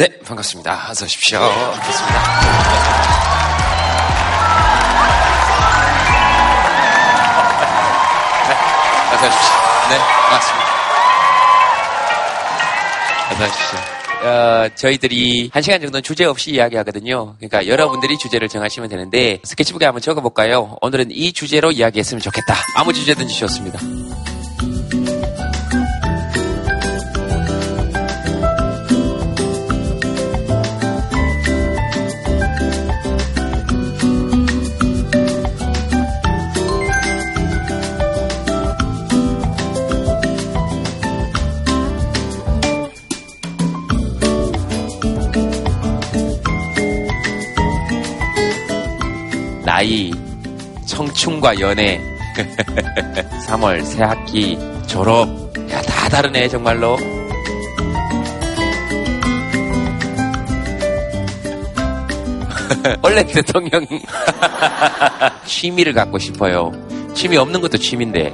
네, 반갑습니다. 어서 오십시오. 반갑습니다. 네, 어서 오십시오. 네, 반갑습니다. 어서 오십시오. 어, 저희들이 한 시간 정도는 주제 없이 이야기하거든요. 그러니까 여러분들이 주제를 정하시면 되는데 스케치북에 한번 적어볼까요? 오늘은 이 주제로 이야기했으면 좋겠다. 아무 주제든지 좋습니다. 청춘과 연애, 3월 새 학기, 졸업. 야, 다 다르네, 정말로. 원래 대통령 취미를 갖고 싶어요. 취미 없는 것도 취미인데.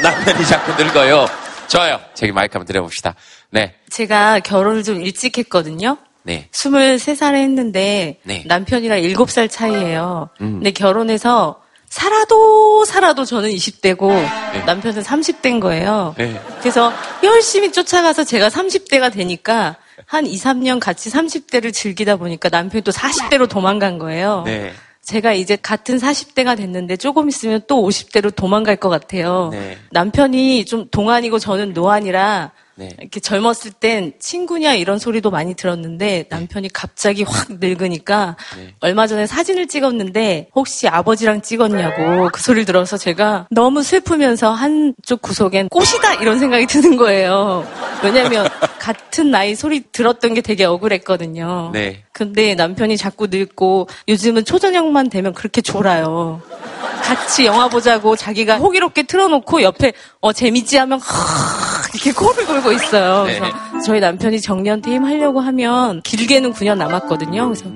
남편이 자꾸 늙어요. 좋아요. 저기 마이크 한번 드려봅시다. 네. 제가 결혼을 좀 일찍 했거든요. 네. 23살에 했는데 네. 남편이랑 7살 차이예요. 음. 근데 결혼해서 살아도 살아도 저는 20대고 네. 남편은 30대인 거예요. 네. 그래서 열심히 쫓아가서 제가 30대가 되니까 한 2, 3년 같이 30대를 즐기다 보니까 남편이 또 40대로 도망간 거예요. 네. 제가 이제 같은 40대가 됐는데 조금 있으면 또 50대로 도망갈 것 같아요. 네. 남편이 좀 동안이고 저는 노안이라 네. 이렇게 젊었을 땐 친구냐 이런 소리도 많이 들었는데 남편이 갑자기 확 늙으니까 네. 얼마 전에 사진을 찍었는데 혹시 아버지랑 찍었냐고 그 소리를 들어서 제가 너무 슬프면서 한쪽 구석엔 꽃이다 이런 생각이 드는 거예요. 왜냐면 같은 나이 소리 들었던 게 되게 억울했거든요. 네. 근데 남편이 자꾸 늙고 요즘은 초저녁만 되면 그렇게 졸아요. 같이 영화 보자고 자기가 호기롭게 틀어놓고 옆에 어 재밌지 하면 하 이렇게 코를 골고 있어요. 그래서 네. 저희 남편이 정년 퇴임하려고 하면 길게는 9년 남았거든요. 그래서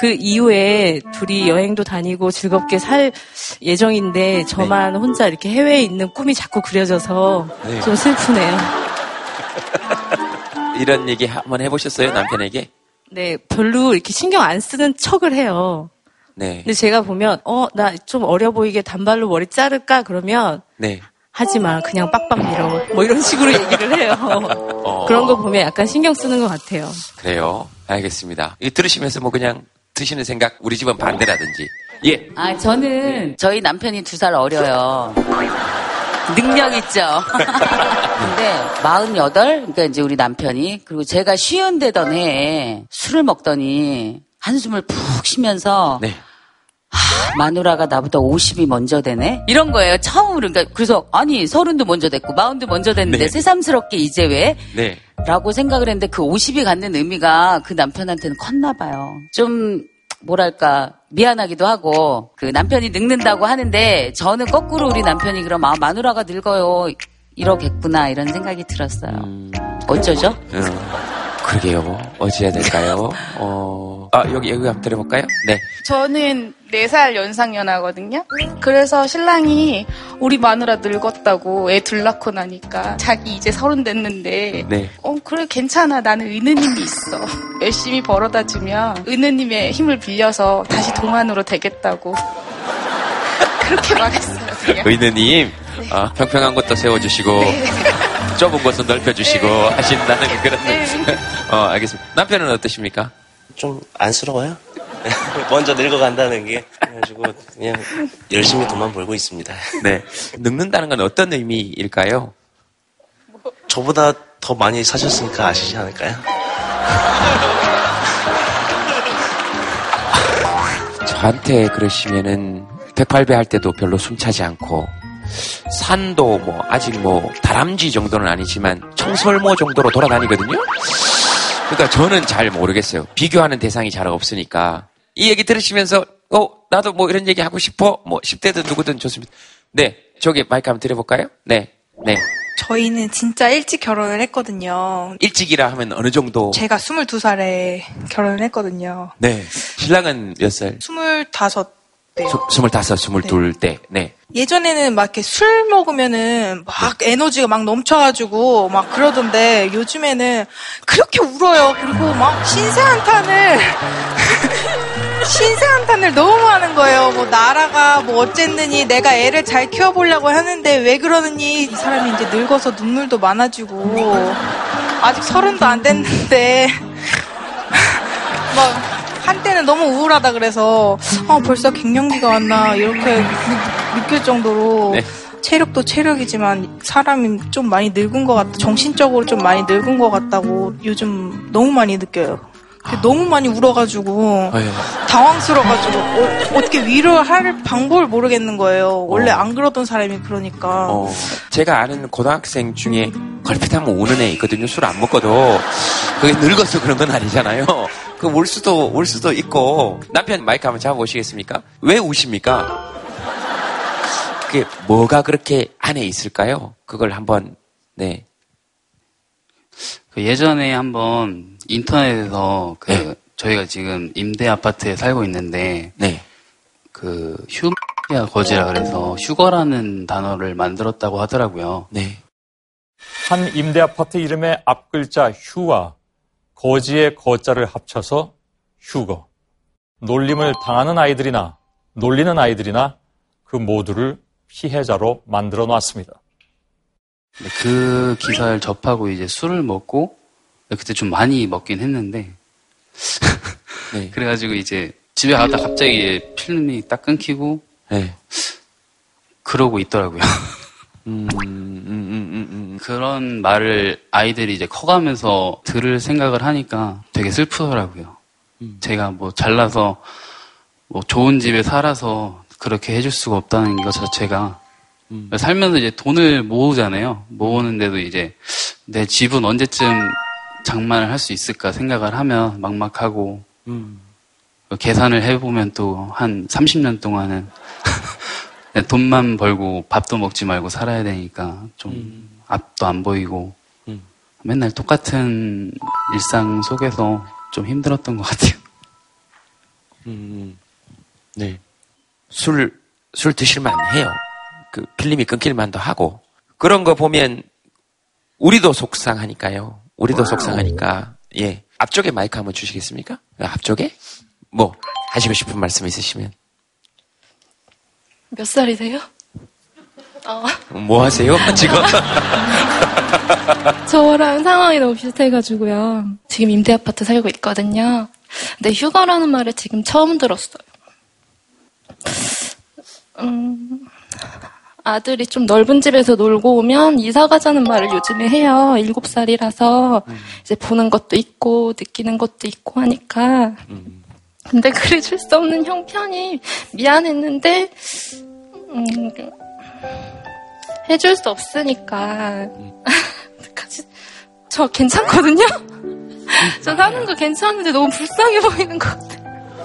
그 이후에 둘이 여행도 다니고 즐겁게 살 예정인데 저만 혼자 이렇게 해외에 있는 꿈이 자꾸 그려져서 네. 좀 슬프네요. 이런 얘기 한번 해보셨어요, 남편에게? 네, 별로 이렇게 신경 안 쓰는 척을 해요. 네. 근데 제가 보면 어 나 좀 어려 보이게 단발로 머리 자를까 그러면 네. 하지 마 그냥 빡빡 밀어 뭐 이런 식으로 얘기를 해요. 어. 그런 거 보면 약간 신경 쓰는 것 같아요. 그래요. 알겠습니다. 이 들으시면서 뭐 그냥 드시는 생각, 우리 집은 반대라든지. 예. 아, 저는 저희 남편이 두 살 어려요. 능력 있죠. 근데 48, 그러니까 이제 우리 남편이 그리고 제가 쉬운 데던 해에 술을 먹더니 한숨을 푹 쉬면서 네. 마누라가 나보다 50이 먼저 되네? 이런 거예요. 처음으로. 그러니까 그래서 아니 서른도 먼저 됐고 마흔도 먼저 됐는데 네. 새삼스럽게 이제 왜? 네. 라고 생각을 했는데 그 50이 갖는 의미가 그 남편한테는 컸나 봐요. 좀 뭐랄까 미안하기도 하고 그 남편이 늙는다고 하는데 저는 거꾸로 우리 남편이 그럼 아 마누라가 늙어요 이러겠구나 이런 생각이 들었어요. 음, 어쩌죠? 어, 그러게요. 어찌해야 될까요? 어, 아, 여기, 여기 한번 들어볼까요? 네. 저는 4살 연상연하거든요. 그래서 신랑이 우리 마누라 늙었다고 애 둘 낳고 나니까 자기 이제 서른 됐는데 네. 어 그래 괜찮아 나는 은느님이 있어 열심히 벌어다 주면 은느님의 힘을 빌려서 다시 동안으로 되겠다고 그렇게 말했어요 그냥 의느님, 아, 평평한 것도 세워주시고, 좁은 것은 넓혀주시고, 하신다는 그런. 어, 알겠습니다. 남편은 어떠십니까? 좀 안쓰러워요. 먼저 늙어간다는 게 그래가지고 그냥 열심히 돈만 벌고 있습니다. 네. 늙는다는 건 어떤 의미일까요? 저보다 더 많이 사셨으니까 아시지 않을까요? 저한테 그러시면은 108배 할 때도 별로 숨차지 않고 산도 뭐 아직 뭐 다람쥐 정도는 아니지만 청설모 정도로 돌아다니거든요. 그러니까 저는 잘 모르겠어요. 비교하는 대상이 잘 없으니까 이 얘기 들으시면서 어 나도 뭐 이런 얘기 하고 싶어 뭐 10대든 누구든 좋습니다. 네 저기 마이크 한번 드려볼까요? 네 네. 저희는 진짜 일찍 결혼을 했거든요. 일찍이라 하면 어느 정도? 제가 22살에 결혼을 했거든요. 네. 신랑은 몇 살? 25 때. 스- 스물다섯, 스물둘 때. 네. 예전에는 막 이렇게 술 먹으면은 막 에너지가 막 넘쳐가지고 막 그러던데 요즘에는 그렇게 울어요. 그리고 막 신세 한탄을 신세 한탄을 너무 하는 거예요. 뭐 나라가 뭐 어쨌느니 내가 애를 잘 키워보려고 하는데 왜 그러느니 이 사람이 이제 늙어서 눈물도 많아지고 아직 서른도 안 됐는데 막 한때는 너무 우울하다 그래서 아 벌써 갱년기가 왔나 이렇게 느- 느낄 정도로 네. 체력도 체력이지만 사람이 좀 많이 늙은 것 같다 정신적으로 좀 많이 늙은 것 같다고 요즘 너무 많이 느껴요. 너무 많이 울어가지고 어, 예. 당황스러워가지고 어, 어떻게 위로할 방법을 모르겠는 거예요. 원래 안 그러던 사람이 그러니까. 어, 제가 아는 고등학생 중에 걸핏하면 우는 애 있거든요. 술 안 먹고도. 그게 늙어서 그런 건 아니잖아요. 그울 수도, 울 수도 있고. 남편 마이크 한번 잡아보시겠습니까? 왜 우십니까? 그게 뭐가 그렇게 안에 있을까요? 그걸 한번, 네. 그 예전에 한번 인터넷에서 그 네. 저희가 지금 임대 아파트에 살고 있는데 네. 그 휴야 거지라 그래서 휴거라는 단어를 만들었다고 하더라고요. 네. 한 임대 아파트 이름의 앞 글자 휴와 거지의 거자를 합쳐서 휴거. 놀림을 당하는 아이들이나 놀리는 아이들이나 그 모두를 피해자로 만들어 놨습니다. 그 기사를 접하고 이제 술을 먹고 그때 좀 많이 먹긴 했는데 네. 그래가지고 이제 집에 가다 갑자기 필름이 딱 끊기고 네. 그러고 있더라고요. 음, 음, 음, 음, 음. 그런 말을 아이들이 이제 커가면서 들을 생각을 하니까 되게 슬프더라고요. 음. 제가 뭐 잘나서 뭐 좋은 집에 살아서 그렇게 해줄 수가 없다는 것 자체가 음. 살면서 이제 돈을 모으잖아요. 모으는데도 이제 내 집은 언제쯤 장만을 할 수 있을까 생각을 하면 막막하고 음. 그 계산을 해보면 또 한 30년 동안은 돈만 벌고 밥도 먹지 말고 살아야 되니까 좀 앞도 안 보이고 음. 맨날 똑같은 일상 속에서 좀 힘들었던 것 같아요. 음, 네. 술, 술 드실만 해요. 그, 필름이 끊길만도 하고. 그런 거 보면, 우리도 속상하니까요. 우리도 속상하니까, 예. 앞쪽에 마이크 한번 주시겠습니까? 아, 앞쪽에? 뭐, 하시고 싶은 말씀 있으시면. 몇 살이세요? 뭐 하세요? 지금? 저랑 상황이 너무 비슷해가지고요. 지금 임대 아파트 살고 있거든요. 근데 휴가라는 말을 지금 처음 들었어요. 음, 아들이 좀 넓은 집에서 놀고 오면 이사 가자는 말을 요즘에 해요. 일곱 살이라서 이제 보는 것도 있고 느끼는 것도 있고 하니까. 근 데 그래줄 수 없는 형편이 미안했는데 음, 해줄 수 없으니까. 어떡하지? 저 괜찮거든요? 저 사는 거 괜찮은데 너무 불쌍해 보이는 것 같아요.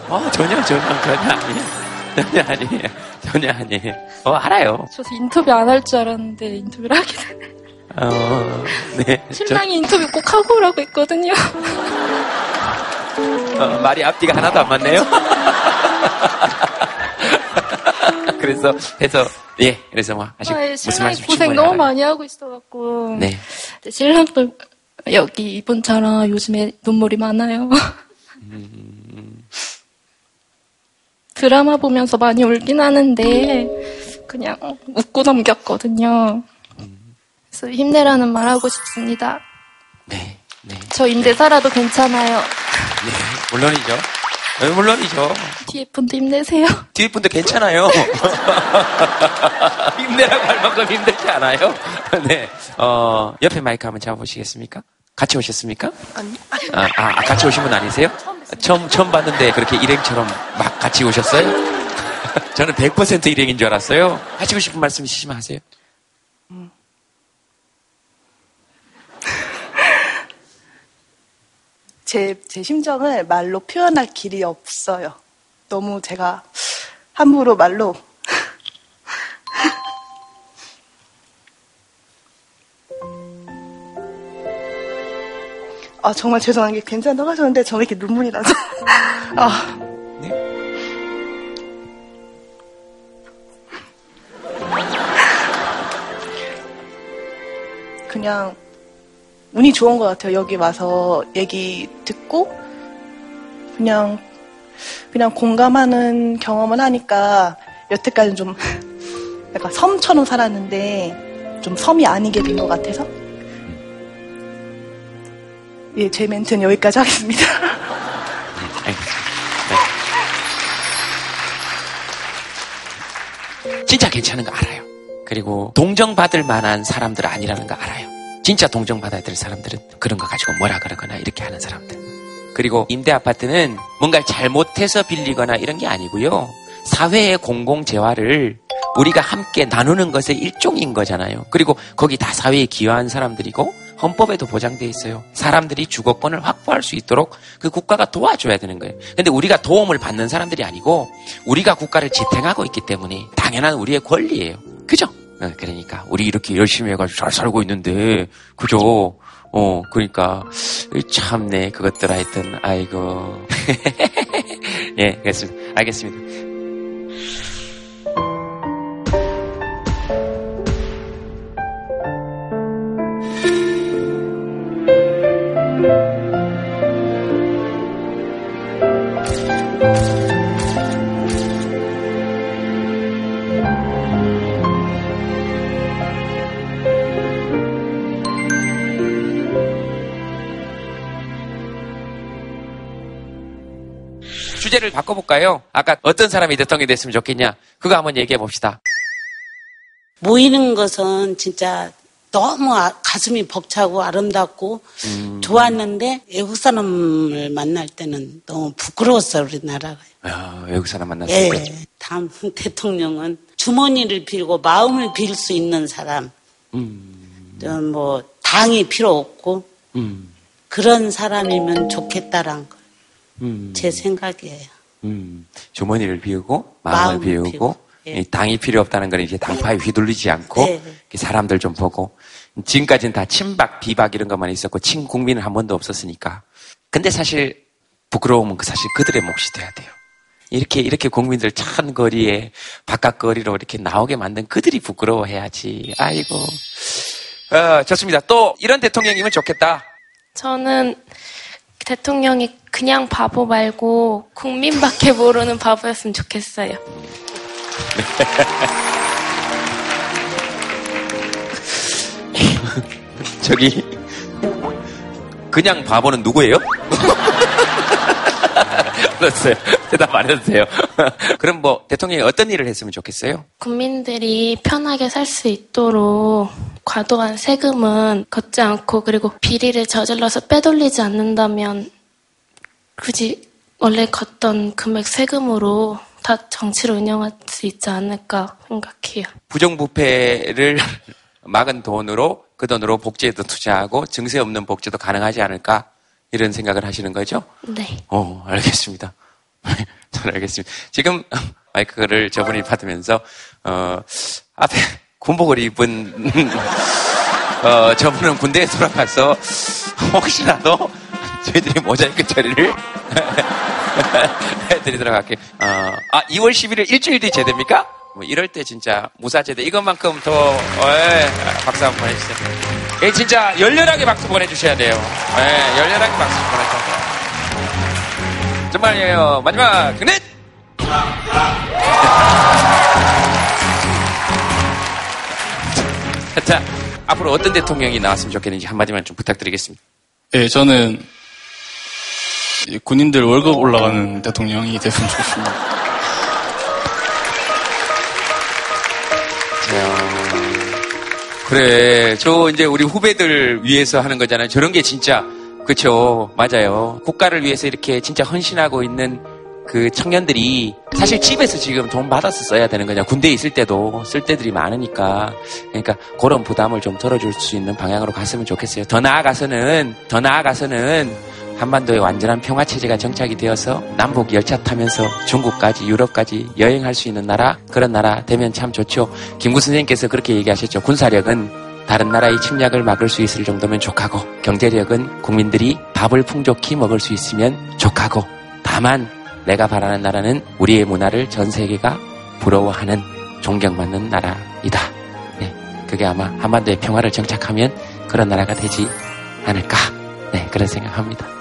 어, 전혀, 전혀, 전혀 아니에요. 전혀 아니에요. 전혀 아니에요. 어, 알아요. 저 인터뷰 안 할 줄 알았는데 인터뷰를 하게 되네. 어, 네. 저- 신랑이 인터뷰 꼭 하고 오라고 했거든요. 어, 말이 앞뒤가 하나도 안 맞네요. 그래서 해서 예 그래서 뭐 아직 아, 예, 무슨 말씀 고생 너무 알아요. 많이 하고 있어갖고. 네 신랑도 여기 이분처럼 요즘에 눈물이 많아요. 드라마 보면서 많이 울긴 하는데 그냥 웃고 넘겼거든요. 그래서 힘내라는 말 하고 싶습니다. 네, 네, 저 임대 살아도 괜찮아요. 네, 물론이죠. 네, 물론이죠. 뒤에 분도 힘내세요. 뒤에 분도 괜찮아요. 힘내라고 할 만큼 힘들지 않아요. 네, 어, 옆에 마이크 한번 잡아보시겠습니까? 같이 오셨습니까? 아니, 아, 아, 같이 오신 분 아니세요? 처음, 처음 봤는데 그렇게 일행처럼 막 같이 오셨어요? 저는 100% 일행인 줄 알았어요. 하시고 싶은 말씀 있으시면 하세요. 제, 제 심정을 말로 표현할 길이 없어요. 너무 제가 함부로 말로 아 정말 죄송한 게 괜찮다고 하셨는데 저는 이렇게 눈물이 나서 아. 네? 그냥 운이 좋은 것 같아요. 여기 와서 얘기 듣고 그냥 그냥 공감하는 경험을 하니까 여태까지는 좀 약간 섬처럼 살았는데 좀 섬이 아니게 된 것 같아서 예, 제 멘트는 여기까지 하겠습니다. 진짜 괜찮은 거 알아요. 그리고 동정받을 만한 사람들 아니라는 거 알아요. 진짜 동정받아야 될 사람들은 그런 거 가지고 뭐라 그러거나 이렇게 하는 사람들. 그리고 임대 아파트는 뭔가를 잘못해서 빌리거나 이런 게 아니고요. 사회의 공공재화를 우리가 함께 나누는 것의 일종인 거잖아요. 그리고 거기 다 사회에 기여한 사람들이고 헌법에도 보장돼 있어요. 사람들이 주거권을 확보할 수 있도록 그 국가가 도와줘야 되는 거예요. 근데 우리가 도움을 받는 사람들이 아니고 우리가 국가를 지탱하고 있기 때문에 당연한 우리의 권리예요. 그죠? 어, 그러니까 우리 이렇게 열심히 해가지고 잘 살고 있는데 그죠? 어 그러니까 참네 그것들 하여튼 아이고 예 알겠습니다. 알겠습니다. 주제를 바꿔볼까요? 아까 어떤 사람이 대통령이 됐으면 좋겠냐? 그거 한번 얘기해 봅시다. 모이는 것은 진짜 너무 아- 가슴이 벅차고 아름답고 좋았는데 외국 사람을 만날 때는 너무 부끄러웠어요 우리나라가. 아, 외국 사람 만나서 예. 그래. 다음 대통령은 주머니를 빌고 마음을 빌 수 있는 사람. 좀뭐 당이 필요 없고 음, 그런 사람이면 좋겠다란 거. 음, 제 생각이에요. 음. 주머니를 비우고 마음을 비우고 비우고, 예. 이 당이 필요 없다는 건 이제 당파에 휘둘리지 않고 네. 사람들 좀 보고 지금까지는 다 친박 비박 이런 것만 있었고 친국민은 한 번도 없었으니까. 근데 사실 부끄러움은 그 사실 그들의 몫이 돼야 돼요. 이렇게 이렇게 국민들 찬 거리에 바깥 거리로 이렇게 나오게 만든 그들이 부끄러워해야지. 아이고. 어, 좋습니다. 또 이런 대통령이면 좋겠다. 저는 대통령이 그냥 바보 말고 국민밖에 모르는 바보였으면 좋겠어요. 저기 그냥 바보는 누구예요? 알았어요. 대답 안 해도 돼요. 그럼 뭐 대통령이 어떤 일을 했으면 좋겠어요? 국민들이 편하게 살 수 있도록 과도한 세금은 걷지 않고 그리고 비리를 저질러서 빼돌리지 않는다면 굳이 원래 걷던 금액 세금으로 다 정치를 운영할 수 있지 않을까 생각해요. 부정부패를 막은 돈으로 그 돈으로 복지에도 투자하고 증세 없는 복지도 가능하지 않을까 이런 생각을 하시는 거죠? 네. 어, 알겠습니다. 잘 알겠습니다. 지금 마이크를 저분이 받으면서 어, 앞에 군복을 입은 어, 저분은 군대에 돌아가서 혹시라도 저희들이 모자이크 처리를 해드리도록 할게요. 어, 아, 2월 11일 일주일 뒤 제대입니까? 뭐 이럴 때 진짜 무사 제대 이것만큼 더 어, 예, 박수 한번 보내주세요. 예, 진짜 열렬하게 박수 보내주셔야 돼요. 예, 열렬하게 박수 보내주셔야 돼요. 정말요. 마지막 넷. 자, 앞으로 어떤 대통령이 나왔으면 좋겠는지 한마디만 좀 부탁드리겠습니다. 예, 저는 이 군인들 월급 올라가는 대통령이 됐으면 좋겠습니다. 그래, 저 이제 우리 후배들 위해서 하는 거잖아요. 저런 게 진짜 그쵸, 맞아요. 국가를 위해서 이렇게 진짜 헌신하고 있는 그 청년들이 사실 집에서 지금 돈 받아서 써야 되는 거냐. 군대에 있을 때도 쓸 때들이 많으니까. 그러니까 그런 부담을 좀 덜어줄 수 있는 방향으로 갔으면 좋겠어요. 더 나아가서는, 더 나아가서는 한반도에 완전한 평화 체제가 정착이 되어서 남북 열차 타면서 중국까지 유럽까지 여행할 수 있는 나라, 그런 나라 되면 참 좋죠. 김구 선생님께서 그렇게 얘기하셨죠. 군사력은 다른 나라의 침략을 막을 수 있을 정도면 족하고 경제력은 국민들이 밥을 풍족히 먹을 수 있으면 족하고 다만 내가 바라는 나라는 우리의 문화를 전 세계가 부러워하는 존경받는 나라이다. 네, 그게 아마 한반도의 평화를 정착하면 그런 나라가 되지 않을까. 네, 그런 생각합니다.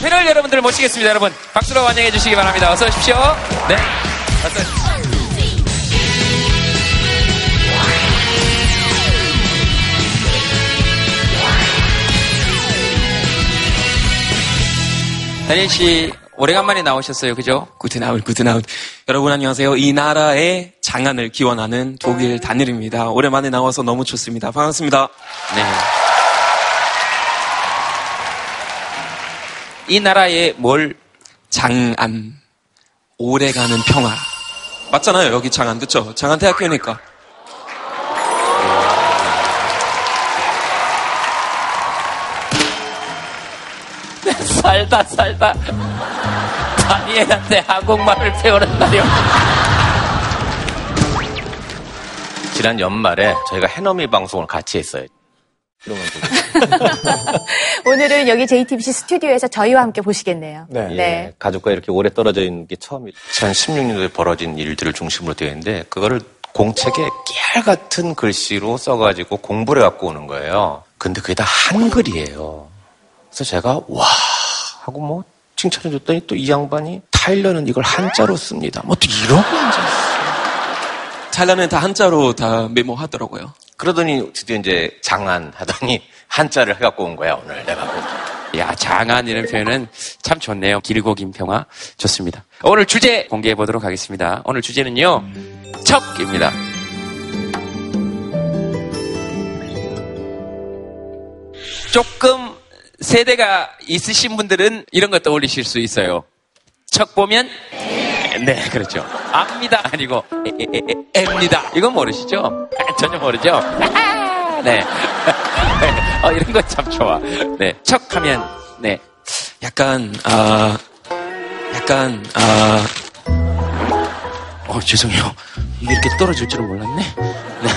패널 여러분들 모시겠습니다, 여러분. 박수로 환영해 주시기 바랍니다. 어서 오십시오. 네. 어서 오십시오. 다니엘 씨, 오래간만에 나오셨어요, 그죠? 구트나웃, 구트나웃. 여러분 안녕하세요. 이 나라의 장안을 기원하는 독일 다니엘입니다. 오랜만에 나와서 너무 좋습니다. 반갑습니다. 네. 이 나라에 뭘 장안. 오래가는 평화. 맞잖아요. 여기 장안, 그쵸? 장안대학교니까. 살다 살다 다니엘한테 한국말을 배우란다요. 지난 연말에 저희가 해넘이 방송을 같이 했어요. 오늘은 여기 JTBC 스튜디오에서 저희와 함께 보시겠네요. 예, 가족과 이렇게 오래 떨어져 있는 게 처음이죠. 2016년도에 벌어진 일들을 중심으로 되어 있는데 그거를 공책에 깨알 같은 글씨로 써가지고 공부를 갖고 오는 거예요. 근데 그게 다 한글이에요. 그래서 제가 와 하고 뭐 칭찬해 줬더니 또 이 양반이 타일러는 이걸 한자로 씁니다. 뭐 또 이러고 앉았어. 타일러는 다 한자로 다 메모하더라고요. 그러더니 드디어 이제 장안 하더니 한자를 해갖고 온 거야 오늘 내가 보기. 야, 장안이라는 표현은 참 좋네요. 길고 긴 평화. 좋습니다. 오늘 주제 공개해 보도록 하겠습니다. 오늘 주제는요, 척입니다. 조금 세대가 있으신 분들은 이런 거 떠올리실 수 있어요. 척 보면, 네, 그렇죠. 압니다. 아니고, 앱니다. 이건 모르시죠? 전혀 모르죠? 네. 어, 이런 거참 좋아. 네. 척하면, 네. 약간, 아, 약간, 아, 어, 죄송해요. 이게 이렇게 떨어질 줄은 몰랐네. 네.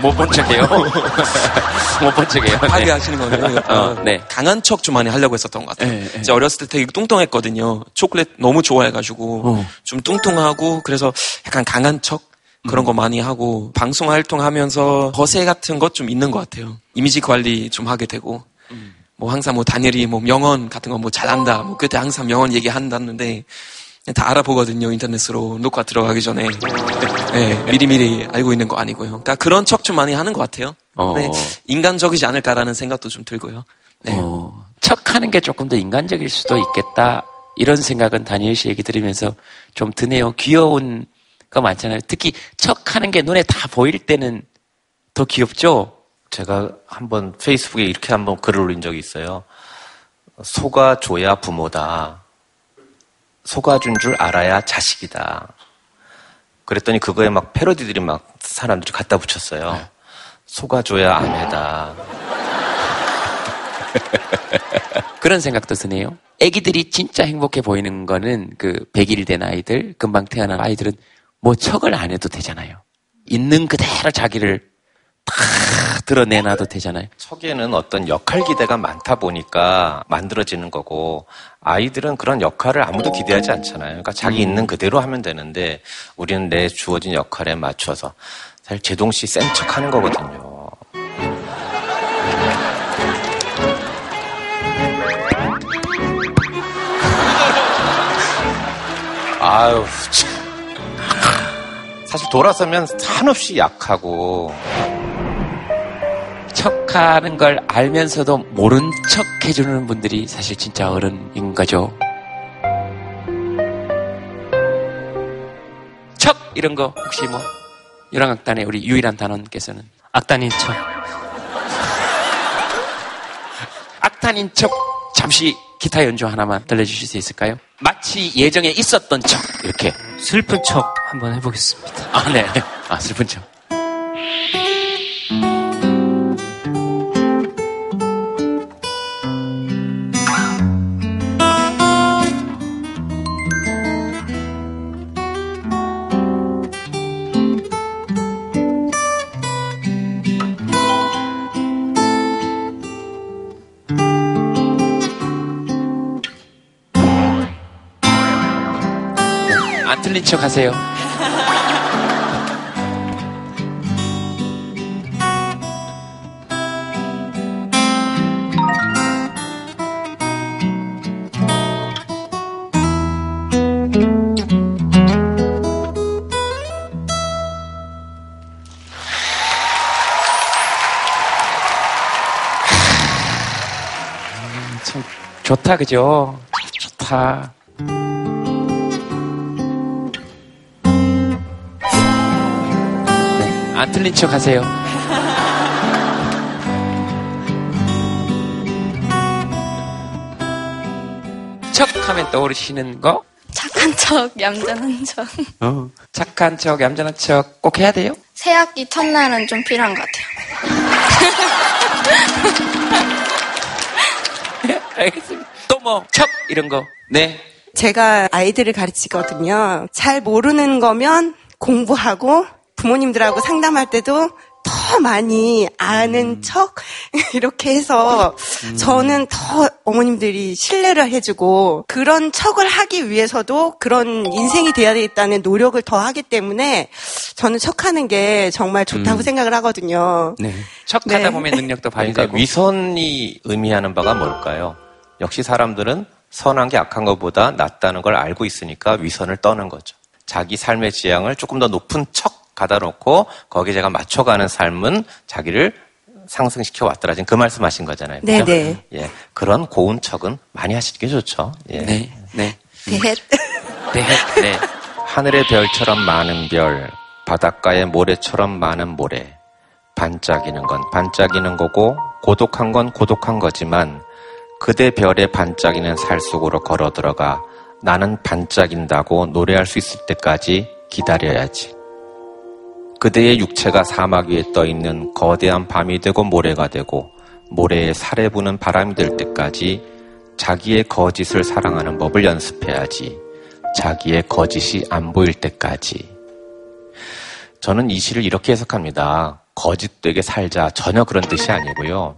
못본 척해요. 못 본 척해요. 네. 파괴하시는 거는 어, 어, 네. 강한 척 좀 많이 하려고 했었던 것 같아요. 네, 네. 이제 어렸을 때 되게 뚱뚱했거든요. 초콜릿 너무 좋아해가지고 어. 좀 뚱뚱하고 그래서 약간 강한 척 그런 음. 거 많이 하고 방송 활동하면서 거세 같은 것 좀 있는 것 같아요. 이미지 관리 좀 하게 되고 음. 뭐 항상 뭐 다니엘이 뭐 명언 같은 거 뭐 잘한다. 뭐 그때 항상 명언 얘기한다는데 다 알아보거든요 인터넷으로 녹화 들어가기 전에 네, 미리미리 알고 있는 거 아니고요. 그러니까 그런 척 좀 많이 하는 것 같아요. 어. 네, 인간적이지 않을까라는 생각도 좀 들고요. 네. 어, 척하는 게 조금 더 인간적일 수도 있겠다. 이런 생각은 다니엘 씨 얘기 들으면서 좀 드네요. 귀여운 거 많잖아요. 특히 척하는 게 눈에 다 보일 때는 더 귀엽죠? 제가 한번 페이스북에 이렇게 한번 글을 올린 적이 있어요. 소가 줘야 부모다. 속아준 줄 알아야 자식이다. 그랬더니 그거에 막 패러디들이 막 사람들이 갖다 붙였어요. 속아줘야 아내다. 그런 생각도 드네요. 아기들이 진짜 행복해 보이는 거는 그 100일 된 아이들, 금방 태어난 아이들은 뭐 척을 안 해도 되잖아요. 있는 그대로 자기를 다 드러내놔도 되잖아요. 척에는 어떤 역할 기대가 많다 보니까 만들어지는 거고 아이들은 그런 역할을 아무도 기대하지 않잖아요. 그러니까 자기 있는 그대로 하면 되는데 우리는 내 주어진 역할에 맞춰서 사실 제동 씨 센 척 하는 거거든요. 아유, 참. 사실 돌아서면 한없이 약하고 척하는 걸 알면서도 모른 척 해주는 분들이 사실 진짜 어른인 거죠. 척 이런 거 혹시 뭐 유랑악단의 우리 유일한 단원께서는 악단인 척. 악단인 척 잠시 기타 연주 하나만 들려주실 수 있을까요? 마치 예정에 있었던 척 이렇게 슬픈 척 한번 해보겠습니다. 아 네. 아 슬픈 척. 틀린 척 하세요. 참 좋다 그죠? 좋다. 틀린 척 하세요. 척 하면 떠오르시는 거? 착한 척, 얌전한 척. 어. 착한 척, 얌전한 척 꼭 해야 돼요? 새 학기 첫날은 좀 필요한 것 같아요. 알겠습니다. 또 뭐, 척! 이런 거. 네. 제가 아이들을 가르치거든요. 잘 모르는 거면 공부하고 부모님들하고 상담할 때도 더 많이 아는 척 이렇게 해서 저는 더 어머님들이 신뢰를 해주고 그런 척을 하기 위해서도 그런 인생이 돼야 되겠다는 노력을 더 하기 때문에 저는 척하는 게 정말 좋다고 음. 생각을 하거든요. 네. 척하다 네. 보면 능력도 그러니까 발휘되고. 위선이 의미하는 바가 뭘까요? 역시 사람들은 선한 게 악한 것보다 낫다는 걸 알고 있으니까 위선을 떠는 거죠. 자기 삶의 지향을 조금 더 높은 척 가다 놓고 거기에 제가 맞춰가는 삶은 자기를 상승시켜 왔더라. 지금 그 말씀하신 거잖아요. 그죠? 네네. 예, 그런 고운 척은 많이 하시는 게 좋죠. 예. 네, 네. 대헷. 네, 네. 하늘의 별처럼 많은 별, 바닷가의 모래처럼 많은 모래. 반짝이는 건 반짝이는 거고, 고독한 건 고독한 거지만, 그대 별의 반짝이는 살 속으로 걸어 들어가 나는 반짝인다고 노래할 수 있을 때까지 기다려야지. 그대의 육체가 사막 위에 떠 있는 거대한 밤이 되고 모래가 되고, 모래에 살에 부는 바람이 될 때까지 자기의 거짓을 사랑하는 법을 연습해야지. 자기의 거짓이 안 보일 때까지. 저는 이 시를 이렇게 해석합니다. 거짓되게 살자. 전혀 그런 뜻이 아니고요.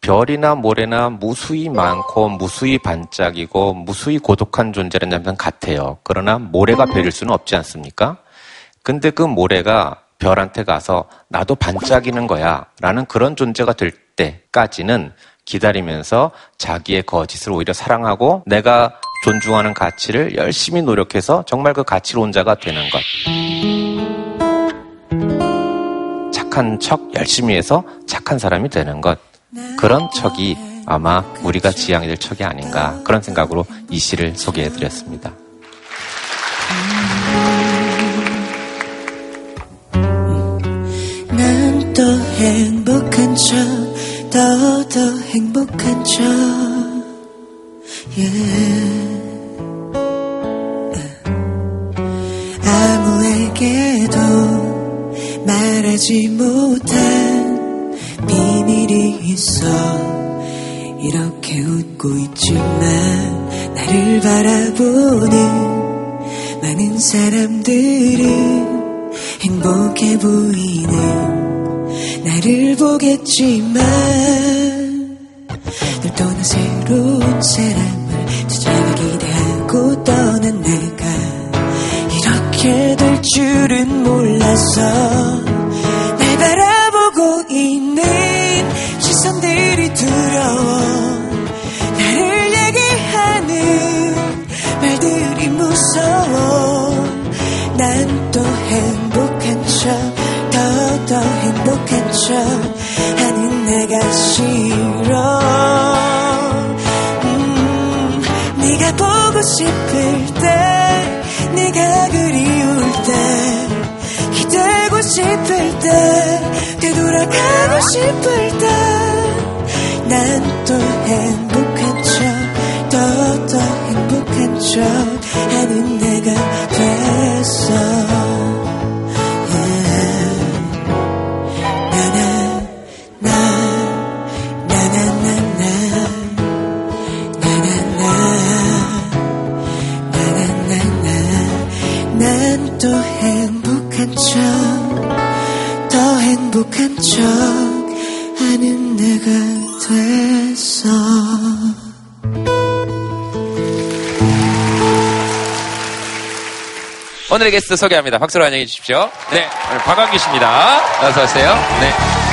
별이나 모래나 무수히 많고 무수히 반짝이고 무수히 고독한 존재라는 점은 같아요. 그러나 모래가 별일 수는 없지 않습니까? 근데 그 모래가 별한테 가서 나도 반짝이는 거야 라는 그런 존재가 될 때까지는 기다리면서 자기의 거짓을 오히려 사랑하고 내가 존중하는 가치를 열심히 노력해서 정말 그 가치론자가 되는 것. 착한 척 열심히 해서 착한 사람이 되는 것. 그런 척이 아마 우리가 지향이 될 척이 아닌가 그런 생각으로 이 시를 소개해 드렸습니다. 행복한 척, 더더 행복한 척, yeah. 아무에게도 말하지 못한 비밀이 있어. 이렇게 웃고 있지만 나를 바라보는 많은 사람들은 행복해 보이는 나를 보겠지만 널 떠나 새로운 사람을 찾아가 기대하고 떠난 내가 이렇게 될 줄은 몰라서 날 바라보고 있는 시선들이 두려워 하는 내가 싫어. 음, 네가 보고 싶을 때, 네가 그리울 때, 기대고 싶을 때, 되돌아가고 싶을 때, 난 또 행복한 척, 더 더 행복한 척 하는 내 척 하는 내가 됐어. 오늘의 게스트 소개합니다. 박수로 환영해 주십시오. 네, 오늘 박광기 씨입니다. 어서 오세요. 네.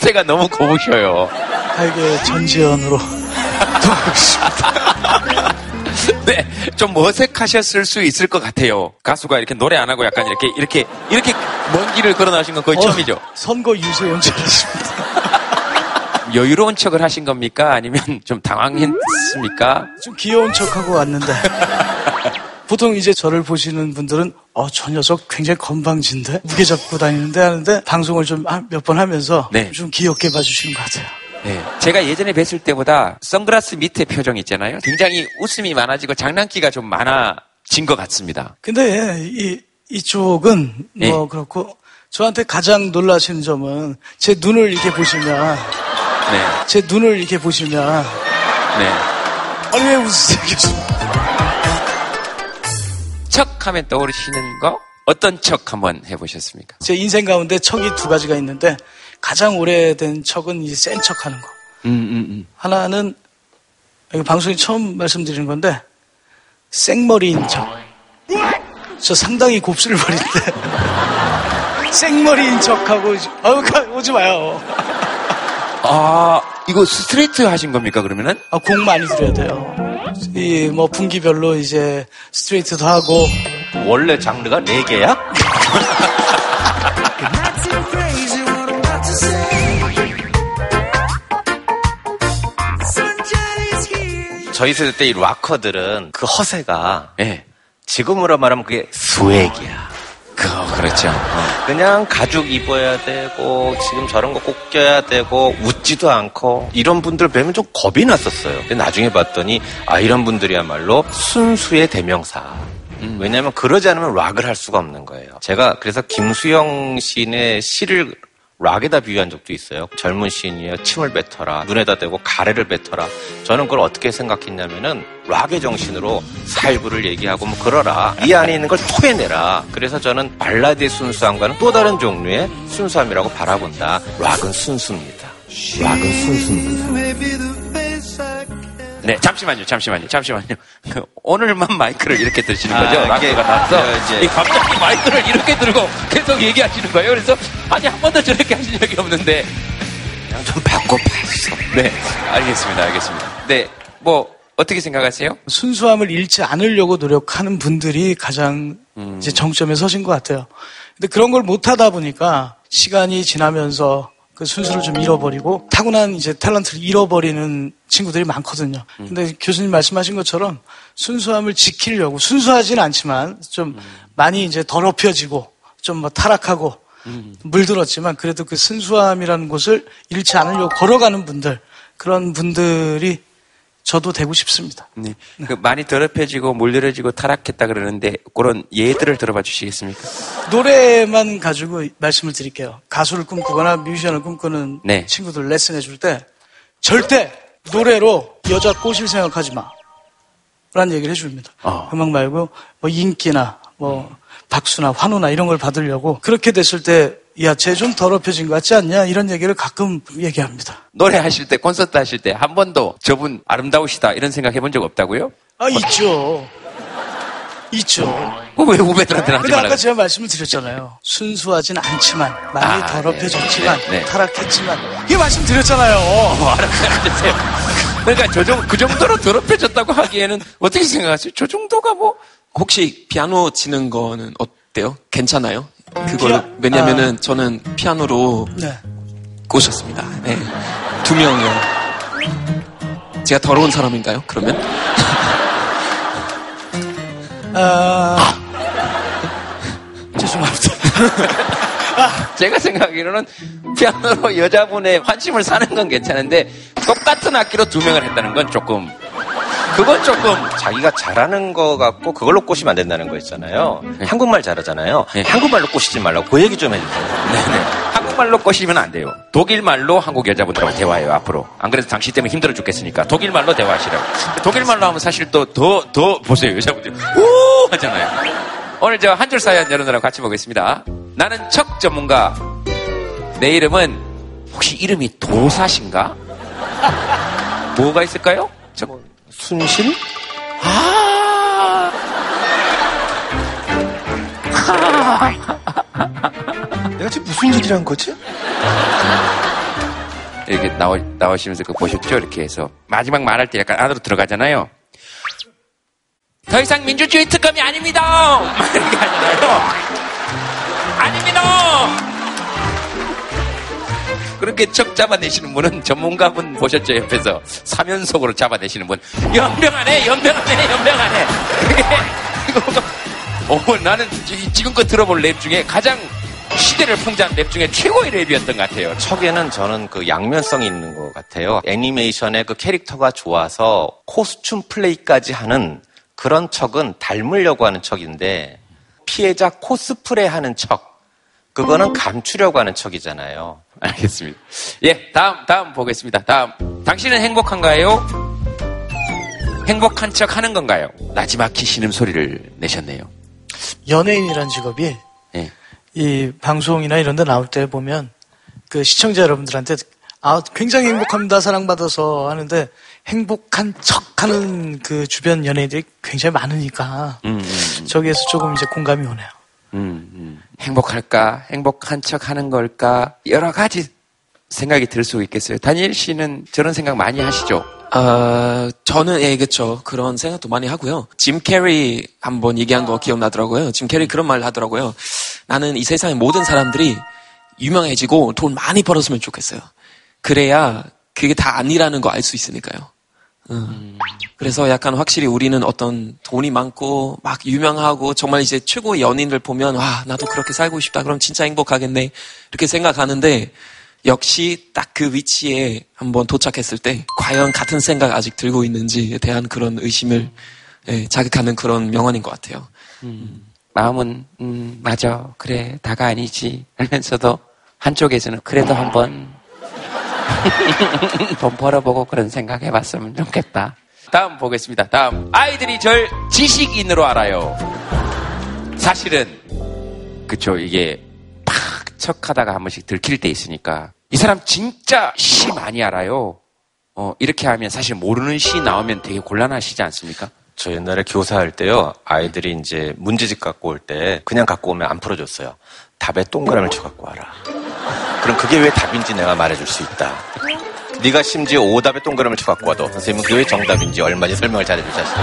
지태가 너무 고우셔요. 하게 전지현으로 네, 좀 어색하셨을 수 있을 것 같아요. 가수가 이렇게 노래 안 하고 약간 이렇게, 이렇게, 이렇게 먼 길을 걸어 나신 건 거의 어, 처음이죠. 선거 유세온 적이십니다. 여유로운 척을 하신 겁니까? 아니면 좀 당황했습니까? 좀 귀여운 척하고 왔는데 보통 이제 저를 보시는 분들은 어, 저 녀석 굉장히 건방진데 무게 잡고 다니는데 하는데 방송을 좀 몇 번 하면서 네. 좀 귀엽게 봐주시는 것 같아요. 네. 제가 예전에 뵀을 때보다 선글라스 밑에 표정 있잖아요. 굉장히 웃음이 많아지고 장난기가 좀 많아진 것 같습니다. 근데 이 이쪽은 네. 뭐 그렇고 저한테 가장 놀라시는 점은 제 눈을 이렇게 보시면 네. 제 눈을 이렇게 보시면 네. 아니 왜 웃으세요? 하면 떠오르시는 거? 어떤 척 한번 해보셨습니까? 제 인생 가운데 척이 두 가지가 있는데 가장 오래된 척은 이 센 척하는 거. 음, 음, 음. 하나는 방송에 처음 말씀드리는 건데 생머리인 척. 저 상당히 곱슬 머리인데 생머리인 척하고 아우 가- 오지 마요. 아, 이거 스트레이트 하신 겁니까, 그러면은? 아, 공 많이 들여야 돼요. 이 뭐 분기별로 이제 스트레이트도 하고 원래 장르가 네 개야? 저희 세대 때 이 락커들은 그 허세가 예. 지금으로 말하면 그게 스웩이야. 그, 그렇죠. 그냥 가죽 입어야 되고 지금 저런 거 꼭 껴야 되고 웃지도 않고 이런 분들 뵈면 좀 겁이 났었어요. 근데 나중에 봤더니 아 이런 분들이야말로 순수의 대명사. 왜냐하면 그러지 않으면 락을 할 수가 없는 거예요. 제가 그래서 김수영 시인의 시를 락에다 비유한 적도 있어요. 젊은 시인이여 침을 뱉어라. 눈에다 대고 가래를 뱉어라. 저는 그걸 어떻게 생각했냐면은 락의 정신으로 살구를 얘기하고 뭐 그러라. 이 안에 있는 걸 토해내라. 그래서 저는 발라드의 순수함과는 또 다른 종류의 순수함이라고 바라본다. 락은 순수입니다. 락은 순수입니다. 네, 잠시만요, 잠시만요, 잠시만요. 그, 오늘만 마이크를 이렇게 드시는 거죠? 아, 이게, 라디오가 나서 어, 이제. 이 갑자기 마이크를 이렇게 들고 계속 얘기하시는 거예요. 그래서 아니 한 번도 저렇게 하신 적이 없는데 그냥 좀 바꿔 봤어. 네, 알겠습니다, 알겠습니다. 네, 뭐 어떻게 생각하세요? 순수함을 잃지 않으려고 노력하는 분들이 가장 이제 정점에 서신 것 같아요. 근데 그런 걸 못하다 보니까 시간이 지나면서 그 순수를 좀 잃어버리고 타고난 이제 탤런트를 잃어버리는 친구들이 많거든요. 근데 교수님 말씀하신 것처럼 순수함을 지키려고 순수하진 않지만 좀 많이 이제 더럽혀지고 좀 뭐 타락하고 물들었지만 그래도 그 순수함이라는 곳을 잃지 않으려고 걸어가는 분들 그런 분들이 저도 되고 싶습니다. 네, 그 많이 더럽혀지고 물들어지고 타락했다 그러는데 그런 예들을 들어봐 주시겠습니까? 노래만 가지고 말씀을 드릴게요. 가수를 꿈꾸거나 뮤지션을 꿈꾸는 네. 친구들 레슨해 줄 때 절대 노래로 여자 꼬실 생각하지 마. 라는 얘기를 해줍니다. 어. 음악 말고 뭐 인기나 뭐 박수나 환호나 이런 걸 받으려고 그렇게 됐을 때 야, 쟤 좀 더럽혀진 것 같지 않냐? 이런 얘기를 가끔 얘기합니다. 노래 하실 때 콘서트 하실 때 한 번도 저분 아름다우시다 이런 생각 해본 적 없다고요? 아, 있죠. 있죠. 그왜 후배들한테는 하지 근데 아까? 제가 말씀을 드렸잖아요. 순수하진 않지만, 많이 아, 더럽혀졌지만, 네, 네. 타락했지만, 이게 말씀드렸잖아요. 어, 알았어요. 그러니까 저 정, 그 정도로 더럽혀졌다고 하기에는 어떻게 생각하세요? 저 정도가 뭐 혹시 피아노 치는 거는 어때요? 괜찮아요? 그걸로 피아- 왜냐면은 저는 피아노로 네. 꼬셨습니다. 네. 두 명이요. 제가 더러운 사람인가요? 그러면? 아, 죄송합니다. 제가 생각하기로는 피아노로 여자분의 환심을 사는 건 괜찮은데 똑같은 악기로 두 명을 했다는 건 조금 그건 조금 자기가 잘하는 거 같고 그걸로 꼬시면 안 된다는 거 있잖아요. 한국말 잘하잖아요. 한국말로 꼬시지 말라고 그 얘기 좀 해주세요. 네네. 한국말로 꼬시면 안 돼요. 독일말로 한국 여자분들하고 대화해요, 앞으로. 안 그래도 당신 때문에 힘들어 죽겠으니까. 독일말로 대화하시라고. 독일말로 하면 사실 또 더, 더, 보세요. 여자분들. 우! 하잖아요. 오늘 저 한 줄 사연 여러분들하고 같이 보겠습니다. 나는 척 전문가. 내 이름은 혹시 이름이 도사신가? 뭐가 있을까요? 저, 순신? 아! 내가 지금 무슨 한 거지? 이렇게 나오, 나오시면서 그 보셨죠? 이렇게 해서. 마지막 말할 때 약간 안으로 들어가잖아요. 더 이상 민주주의 특검이 아닙니다! 막 이렇게 하잖아요. 아닙니다! 그렇게 척 잡아내시는 분은 전문가분 보셨죠? 옆에서 사면속으로 잡아내시는 분. 연병하네, 연병하네, 연병하네. 그게, 어, 나는 지- 지금껏 들어본 랩 중에 가장 시대를 풍자한 랩 중에 최고의 랩이었던 것 같아요. 척에는 저는 그 양면성이 있는 것 같아요. 애니메이션의 그 캐릭터가 좋아서 코스튬 플레이까지 하는 그런 척은 닮으려고 하는 척인데 피해자 코스프레 하는 척 그거는 감추려고 하는 척이잖아요. 알겠습니다. 예, 다음, 다음 보겠습니다. 다음. 당신은 행복한가요? 행복한 척 하는 건가요? 나지막히 신음 소리를 내셨네요. 연예인이란 직업이 예. 이 방송이나 이런 데 나올 때 보면 그 시청자 여러분들한테 아, 굉장히 행복합니다. 사랑받아서 하는데 행복한 척 하는 그 주변 연예인들이 굉장히 많으니까 음, 음, 저기에서 조금 이제 공감이 오네요. 음, 음. 행복할까? 행복한 척 하는 걸까? 여러 가지 생각이 들 수 있겠어요. 다니엘 씨는 저런 생각 많이 하시죠? 아, 저는, 예, 그쵸. 그런 생각도 많이 하고요. 짐 캐리 한번 얘기한 거 기억나더라고요. 짐 캐리 그런 말 하더라고요. 나는 이 세상의 모든 사람들이 유명해지고 돈 많이 벌었으면 좋겠어요. 그래야 그게 다 아니라는 거 알 수 있으니까요. 음. 그래서 약간 확실히 우리는 어떤 돈이 많고 막 유명하고 정말 이제 최고의 연인들 보면 와 나도 그렇게 살고 싶다 그럼 진짜 행복하겠네 이렇게 생각하는데 역시 딱 그 위치에 한번 도착했을 때 과연 같은 생각 아직 들고 있는지에 대한 그런 의심을 예, 자극하는 그런 명언인 것 같아요. 마음은, 음, 맞아. 그래. 다가 아니지. 하면서도 한쪽에서는 그래도 한번 돈 벌어보고 그런 생각 해봤으면 좋겠다. 다음 보겠습니다. 다음. 아이들이 절 지식인으로 알아요. 사실은, 그쵸. 이게 팍 척하다가 한 번씩 들킬 때 있으니까. 이 사람 진짜 시 많이 알아요. 어, 이렇게 하면 사실 모르는 시 나오면 되게 곤란하시지 않습니까? 저 옛날에 교사할 때요, 아이들이 이제 문제집 갖고 올 때 그냥 갖고 오면 안 풀어줬어요. 답에 동그라미를 쳐 갖고 와라. 그럼 그게 왜 답인지 내가 말해줄 수 있다. 네가 심지어 오답에 동그라미를 쳐 갖고 와도 선생님은 그게 왜 정답인지 얼마나 설명을 잘해줄 자신.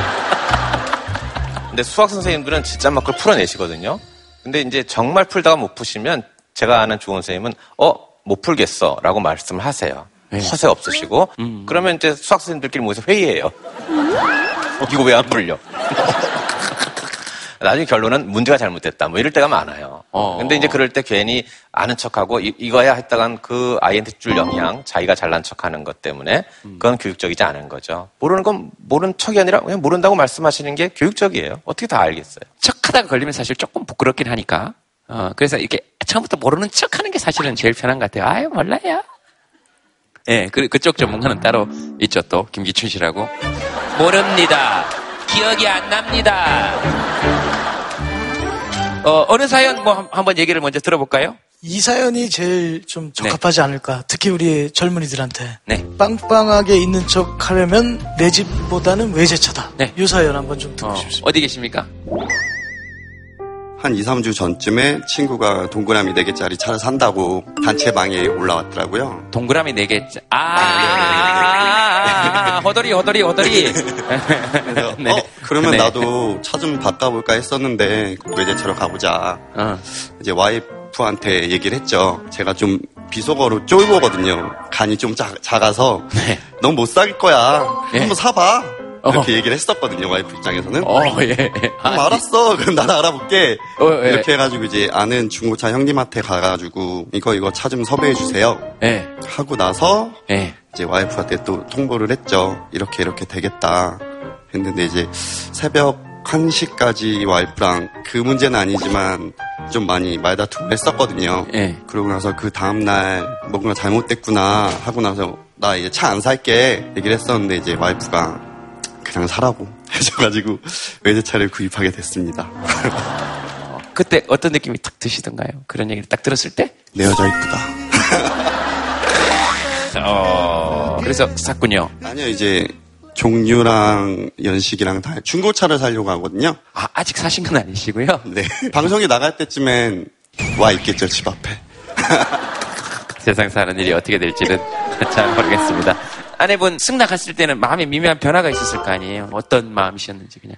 근데 수학 선생님들은 진짜 막 그걸 풀어내시거든요. 근데 이제 정말 풀다가 못 푸시면 제가 아는 좋은 선생님은 어, 못 풀겠어 라고 말씀을 하세요. 허세 없으시고. 그러면 이제 수학 선생님들끼리 모여서 회의해요. 이거 왜 안 풀려? 나중에 결론은 문제가 잘못됐다. 뭐 이럴 때가 많아요. 근데 이제 그럴 때 괜히 아는 척하고 이, 이거야 했다간 그 아이한테 줄 영향, 자기가 잘난 척하는 것 때문에 그건 교육적이지 않은 거죠. 모르는 건 모르는 척이 아니라 그냥 모른다고 말씀하시는 게 교육적이에요. 어떻게 다 알겠어요. 척하다가 걸리면 사실 조금 부끄럽긴 하니까. 어, 그래서 이렇게 처음부터 모르는 척 하는 게 사실은 제일 편한 것 같아요. 아유, 몰라요. 예, 그, 그쪽 전문가는 따로 있죠, 또. 김기춘 씨라고. 모릅니다. 기억이 안 납니다. 어, 어느 사연 뭐 한- 한번 얘기를 먼저 들어볼까요? 이 사연이 제일 좀 적합하지 않을까. 특히 우리 젊은이들한테. 네. 빵빵하게 있는 척 하려면 내 집보다는 외제차다. 네. 이 사연 한번 좀 듣고 어, 싶습니다. 어디 계십니까? 한 2, 3주 전쯤에 친구가 동그라미 4개짜리 차를 산다고 단체방에 올라왔더라고요. 동그라미 4개. 아, 아, 아, 아, 허돌이, 허돌이, 허돌이. 그래서 네. 어, 그러면 네. 나도 차 좀 바꿔볼까 했었는데 외제차로 가보자. 어. 이제 와이프한테 얘기를 했죠. 제가 좀 비속어로 쫄보거든요. 간이 좀 작, 작아서 넌못 살 거야. 네. 한번 사봐. 이렇게 어. 얘기를 했었거든요. 와이프 입장에서는. 어, 예. 그럼 알았어. 그럼 나도 알아볼게. 어, 예. 이렇게 해가지고 이제 아는 중고차 형님한테 가가지고 이거 이거 차 좀 섭외해 주세요. 예. 하고 나서 예. 이제 와이프한테 또 통보를 했죠. 이렇게 이렇게 되겠다. 했는데 이제 새벽 1시까지 와이프랑 그 문제는 아니지만 좀 많이 말다툼을 했었거든요. 예. 그러고 나서 그 다음날 뭔가 잘못됐구나 하고 나서 나 이제 차 안 살게 얘기를 했었는데 이제 와이프가 그냥 사라고 하셔가지고 외제차를 구입하게 됐습니다. 그때 어떤 느낌이 탁 드시던가요? 그런 얘기를 딱 들었을 때? 내 여자 이쁘다. 어, 그래서 샀군요. 아니요, 이제 종류랑 연식이랑 다 중고차를 사려고 하거든요. 아, 아직 사신 건 아니시고요? 네. 방송에 나갈 때쯤엔 와 있겠죠, 집 앞에. 세상 사는 일이 어떻게 될지는 잘 모르겠습니다. 아내분 승낙했을 때는 마음에 미묘한 변화가 있었을 거 아니에요? 어떤 마음이셨는지 그냥.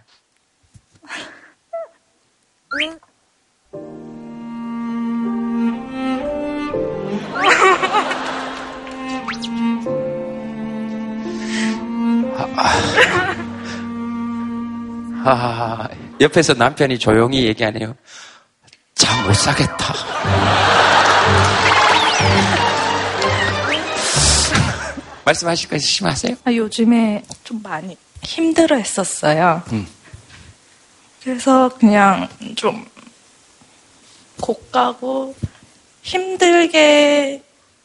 아, 옆에서 남편이 조용히 얘기하네요. 참못 사겠다. 말씀하실 거 있으시면 하세요. 아, 요즘에 좀 많이 힘들어 했었어요. 음. 그래서 그냥 좀 고가고 힘들게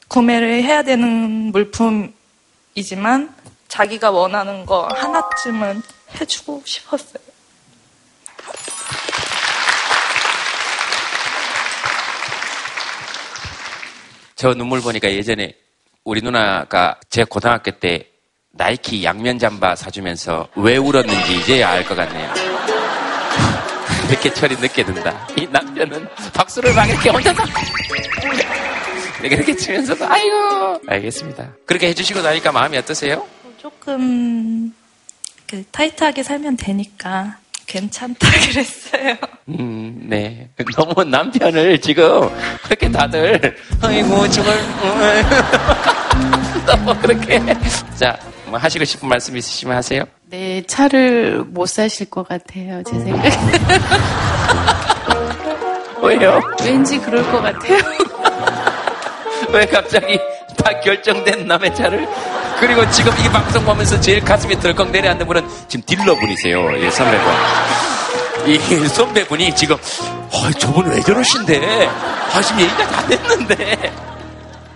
구매를 해야 되는 물품이지만 자기가 원하는 거 하나쯤은 해주고 싶었어요. 저 눈물 보니까 예전에 우리 누나가 제 고등학교 때 나이키 양면 잠바 사주면서 왜 울었는지 이제야 알 것 같네요. 이렇게 철이 늦게 든다. 이 남편은 박수를 막 이렇게 혼자서 이렇게 치면서도 아이고 알겠습니다. 그렇게 해주시고 나니까 마음이 어떠세요? 조금 그 타이트하게 살면 되니까 괜찮다 그랬어요. 음, 네. 너무 남편을 지금 그렇게 다들 아이고 정말 너무 그렇게 자, 뭐 하시고 싶은 말씀 있으시면 하세요. 내 차를 못 사실 것 같아요, 제 생각에. 왜요? 왠지 그럴 것 같아요. 왜 갑자기 다 결정된 남의 차를 그리고 지금 이 방송 보면서 제일 가슴이 덜컥 내려앉는 분은 지금 딜러분이세요. 예, 선배분. 이 선배분이 지금 어, 저분 왜 저러신데? 아, 지금 얘기가 다 됐는데.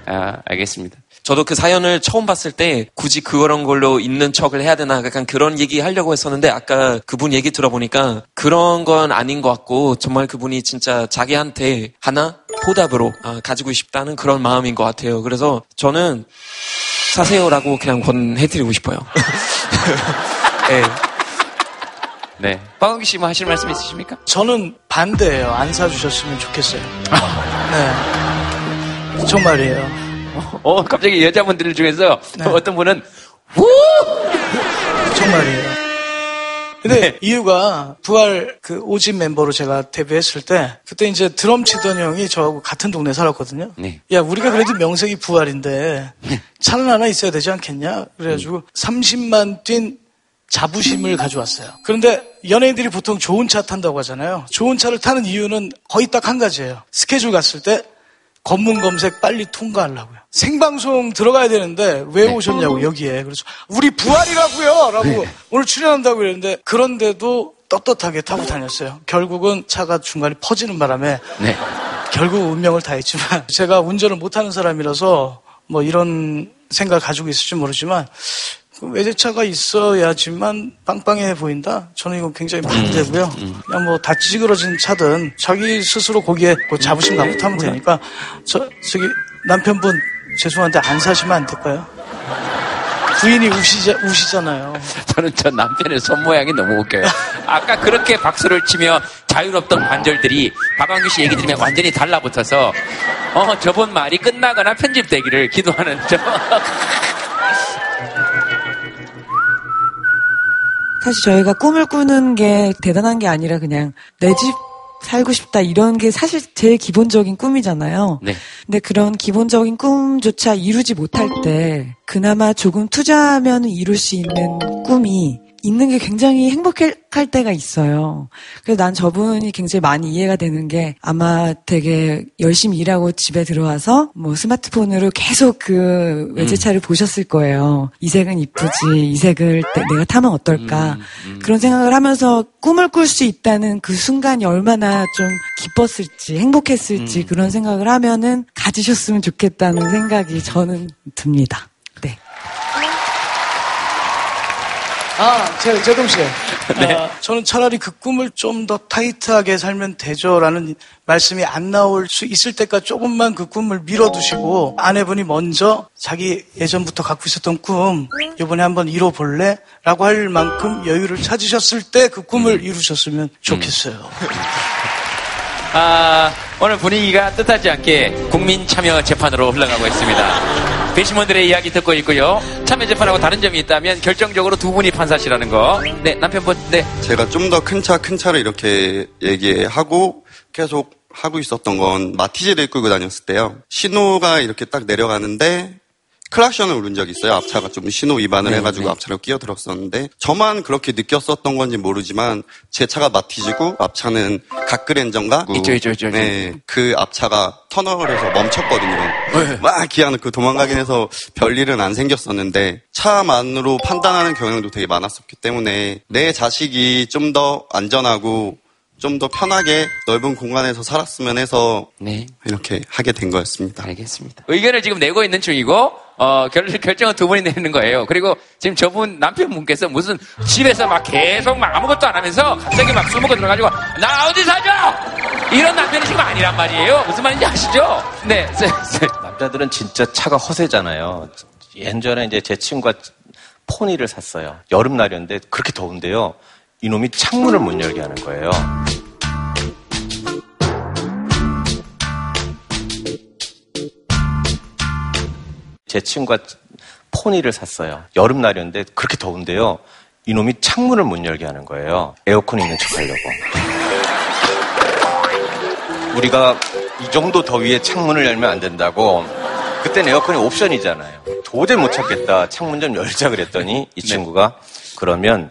아, 알겠습니다. 저도 그 사연을 처음 봤을 때 굳이 그런 걸로 있는 척을 해야 되나 약간 그런 얘기 하려고 했었는데 아까 그분 얘기 들어보니까 그런 건 아닌 것 같고 정말 그분이 진짜 자기한테 하나 보답으로 아, 가지고 싶다는 그런 마음인 것 같아요. 그래서 저는 사세요라고 그냥 권해드리고 싶어요. 네. 네. 박원기 씨 뭐 하실 말씀 있으십니까? 저는 반대예요. 안 사주셨으면 좋겠어요. 네. 정말이에요. 어, 갑자기 여자분들 중에서 어떤 분은 정말이에요. 근데 이유가 부활 그 오집 멤버로 제가 데뷔했을 때 그때 이제 드럼 치던 형이 저하고 같은 동네 에 살았거든요. 네. 야 우리가 그래도 명색이 부활인데 차는 하나 있어야 되지 않겠냐? 그래가지고 30만 뛴 자부심을 가져왔어요. 그런데 연예인들이 보통 좋은 차 탄다고 하잖아요. 좋은 차를 타는 이유는 거의 딱 한 가지예요. 스케줄 갔을 때 검문 검색 빨리 통과하려고요. 생방송 들어가야 되는데 왜 오셨냐고 여기에. 그래서 우리 부활이라고요. 라고 오늘 출연한다고 그랬는데 그런데도 떳떳하게 타고 다녔어요. 결국은 차가 중간에 퍼지는 바람에 네. 결국 운명을 다했지만 제가 운전을 못하는 사람이라서 뭐 이런 생각을 가지고 있을지 모르지만 그 외제차가 있어야지만 빵빵해 보인다? 저는 이거 굉장히 반대고요. 그냥 뭐 다 찌그러진 차든 자기 스스로 거기에 그 자부심 갖고 타면 되니까 저, 저기 남편분 죄송한데 안 사시면 안 될까요? 부인이 우시자, 우시잖아요. 저는 저 남편의 손 모양이 너무 웃겨요. 아까 그렇게 박수를 치며 자유롭던 관절들이 박광규 씨 얘기 들으면 완전히 달라붙어서 어 저번 말이 끝나거나 편집되기를 기도하는 저 사실 저희가 꿈을 꾸는 게 대단한 게 아니라 그냥 내 집 살고 싶다 이런 게 사실 제일 기본적인 꿈이잖아요. 네. 근데 그런 기본적인 꿈조차 이루지 못할 때 그나마 조금 투자하면 이룰 수 있는 꿈이 있는 게 굉장히 행복할 때가 있어요. 그래서 난 저분이 굉장히 많이 이해가 되는 게 아마 되게 열심히 일하고 집에 들어와서 뭐 스마트폰으로 계속 그 외제차를 보셨을 거예요. 이 색은 이쁘지, 이 색을 때- 내가 타면 어떨까. 그런 생각을 하면서 꿈을 꿀 수 있다는 그 순간이 얼마나 좀 기뻤을지, 행복했을지 그런 생각을 하면은 가지셨으면 좋겠다는 생각이 저는 듭니다. 네. 아, 제, 제동 씨. 네. 아, 저는 차라리 그 꿈을 좀 더 타이트하게 살면 되죠라는 말씀이 안 나올 수 있을 때까지 조금만 그 꿈을 밀어두시고 아내분이 먼저 자기 예전부터 갖고 있었던 꿈 이번에 한번 이뤄볼래? 라고 할 만큼 여유를 찾으셨을 때 그 꿈을 이루셨으면 좋겠어요. 아, 오늘 분위기가 뜻하지 않게 국민 참여 재판으로 흘러가고 있습니다. 배심원들의 이야기 듣고 있고요. 참여 재판하고 다른 점이 있다면 결정적으로 두 분이 판사시라는 거. 네, 남편분, 네. 제가 좀 더 큰 차, 큰 차를 이렇게 얘기하고 계속 하고 있었던 건 마티즈를 끌고 다녔을 때요. 신호가 이렇게 딱 내려가는데 클락션을 울린 적이 있어요. 앞차가 좀 신호 위반을 네, 해가지고 네. 앞차로 끼어들었었는데 저만 그렇게 느꼈었던 건지 모르지만 제 차가 마티즈고 앞차는 각그랜저인가? 있죠, 있죠, 있죠. 네, 그 앞차가 터널에서 멈췄거든요. 네. 막 기아 넣고 도망가긴 해서 별일은 안 생겼었는데 차만으로 판단하는 경향도 되게 많았었기 때문에 내 자식이 좀 더 안전하고 좀더 편하게 넓은 공간에서 살았으면 해서 네. 이렇게 하게 된 거였습니다. 알겠습니다. 의견을 지금 내고 있는 중이고, 어, 결, 결정은 두 분이 내는 거예요. 그리고 지금 저분 남편분께서 무슨 집에서 막 계속 막 아무것도 안 하면서 갑자기 막 술 먹고 들어가지고, 나 어디 사줘! 이런 남편이 지금 아니란 말이에요. 무슨 말인지 아시죠? 네, 네, 네. 남자들은 진짜 차가 허세잖아요. 예전에 이제 제 친구가 포니를 샀어요. 여름날이었는데 그렇게 더운데요. 이놈이 창문을 못 열게 하는 거예요. 제 친구가 포니를 샀어요. 여름날이었는데 그렇게 더운데요. 이놈이 창문을 못 열게 하는 거예요. 에어컨이 있는 척 하려고. 우리가 이 정도 더위에 창문을 열면 안 된다고. 그땐 에어컨이 옵션이잖아요. 도저히 못 참겠다. 창문 좀 열자 그랬더니 이 친구가 그러면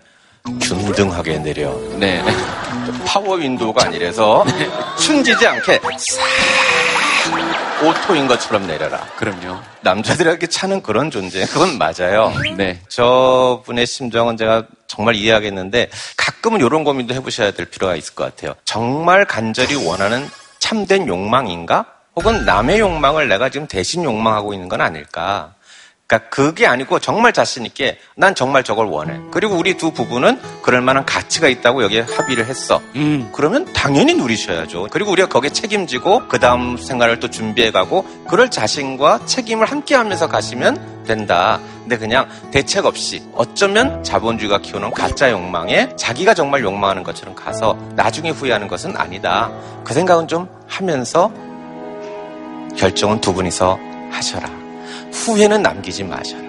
균등하게 내려. 네. power window가 아니라서 숨지지 않게 싹 오토인 것처럼 내려라. 그럼요. 남자들에게 차는 그런 존재. 그건 맞아요. 네. 저분의 심정은 제가 정말 이해하겠는데 가끔은 이런 고민도 해보셔야 될 필요가 있을 것 같아요. 정말 간절히 원하는 참된 욕망인가? 혹은 남의 욕망을 내가 지금 대신 욕망하고 있는 건 아닐까? 그러니까 그게 아니고 정말 자신 있게 난 정말 저걸 원해. 그리고 우리 두 부부는 그럴 만한 가치가 있다고 여기에 합의를 했어. 그러면 당연히 누리셔야죠. 그리고 우리가 거기에 책임지고 그 다음 생활을 또 준비해가고 그럴 자신과 책임을 함께하면서 가시면 된다. 근데 그냥 대책 없이 어쩌면 자본주의가 키우는 가짜 욕망에 자기가 정말 욕망하는 것처럼 가서 나중에 후회하는 것은 아니다. 그 생각은 좀 하면서 결정은 두 분이서 하셔라. 후회는 남기지 마셔라.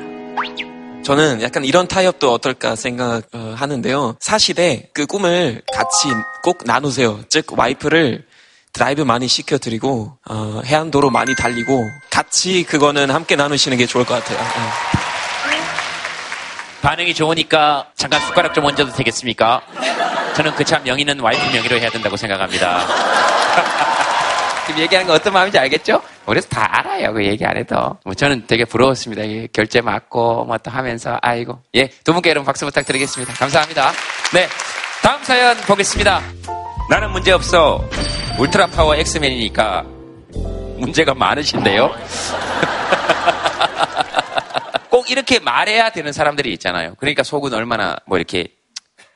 저는 약간 이런 타협도 어떨까 생각하는데요. 사실에 그 꿈을 같이 꼭 나누세요. 즉 와이프를 드라이브 많이 시켜드리고 어, 해안도로 많이 달리고 같이 그거는 함께 나누시는 게 좋을 것 같아요. 네. 반응이 좋으니까 잠깐 숟가락 좀 얹어도 되겠습니까? 저는 그차 명의는 와이프 명의로 해야 된다고 생각합니다. 지금 얘기하는 거 어떤 마음인지 알겠죠? 그래서 다 알아요. 그 얘기 안 해도. 뭐 저는 되게 부러웠습니다. 예, 결제 맞고 뭐 또 하면서 아이고. 예, 두 분께 여러분 박수 부탁드리겠습니다. 감사합니다. 네, 다음 사연 보겠습니다. 나는 문제 없어. 울트라 파워 엑스맨이니까 문제가 많으신데요. 꼭 이렇게 말해야 되는 사람들이 있잖아요. 그러니까 속은 얼마나 뭐 이렇게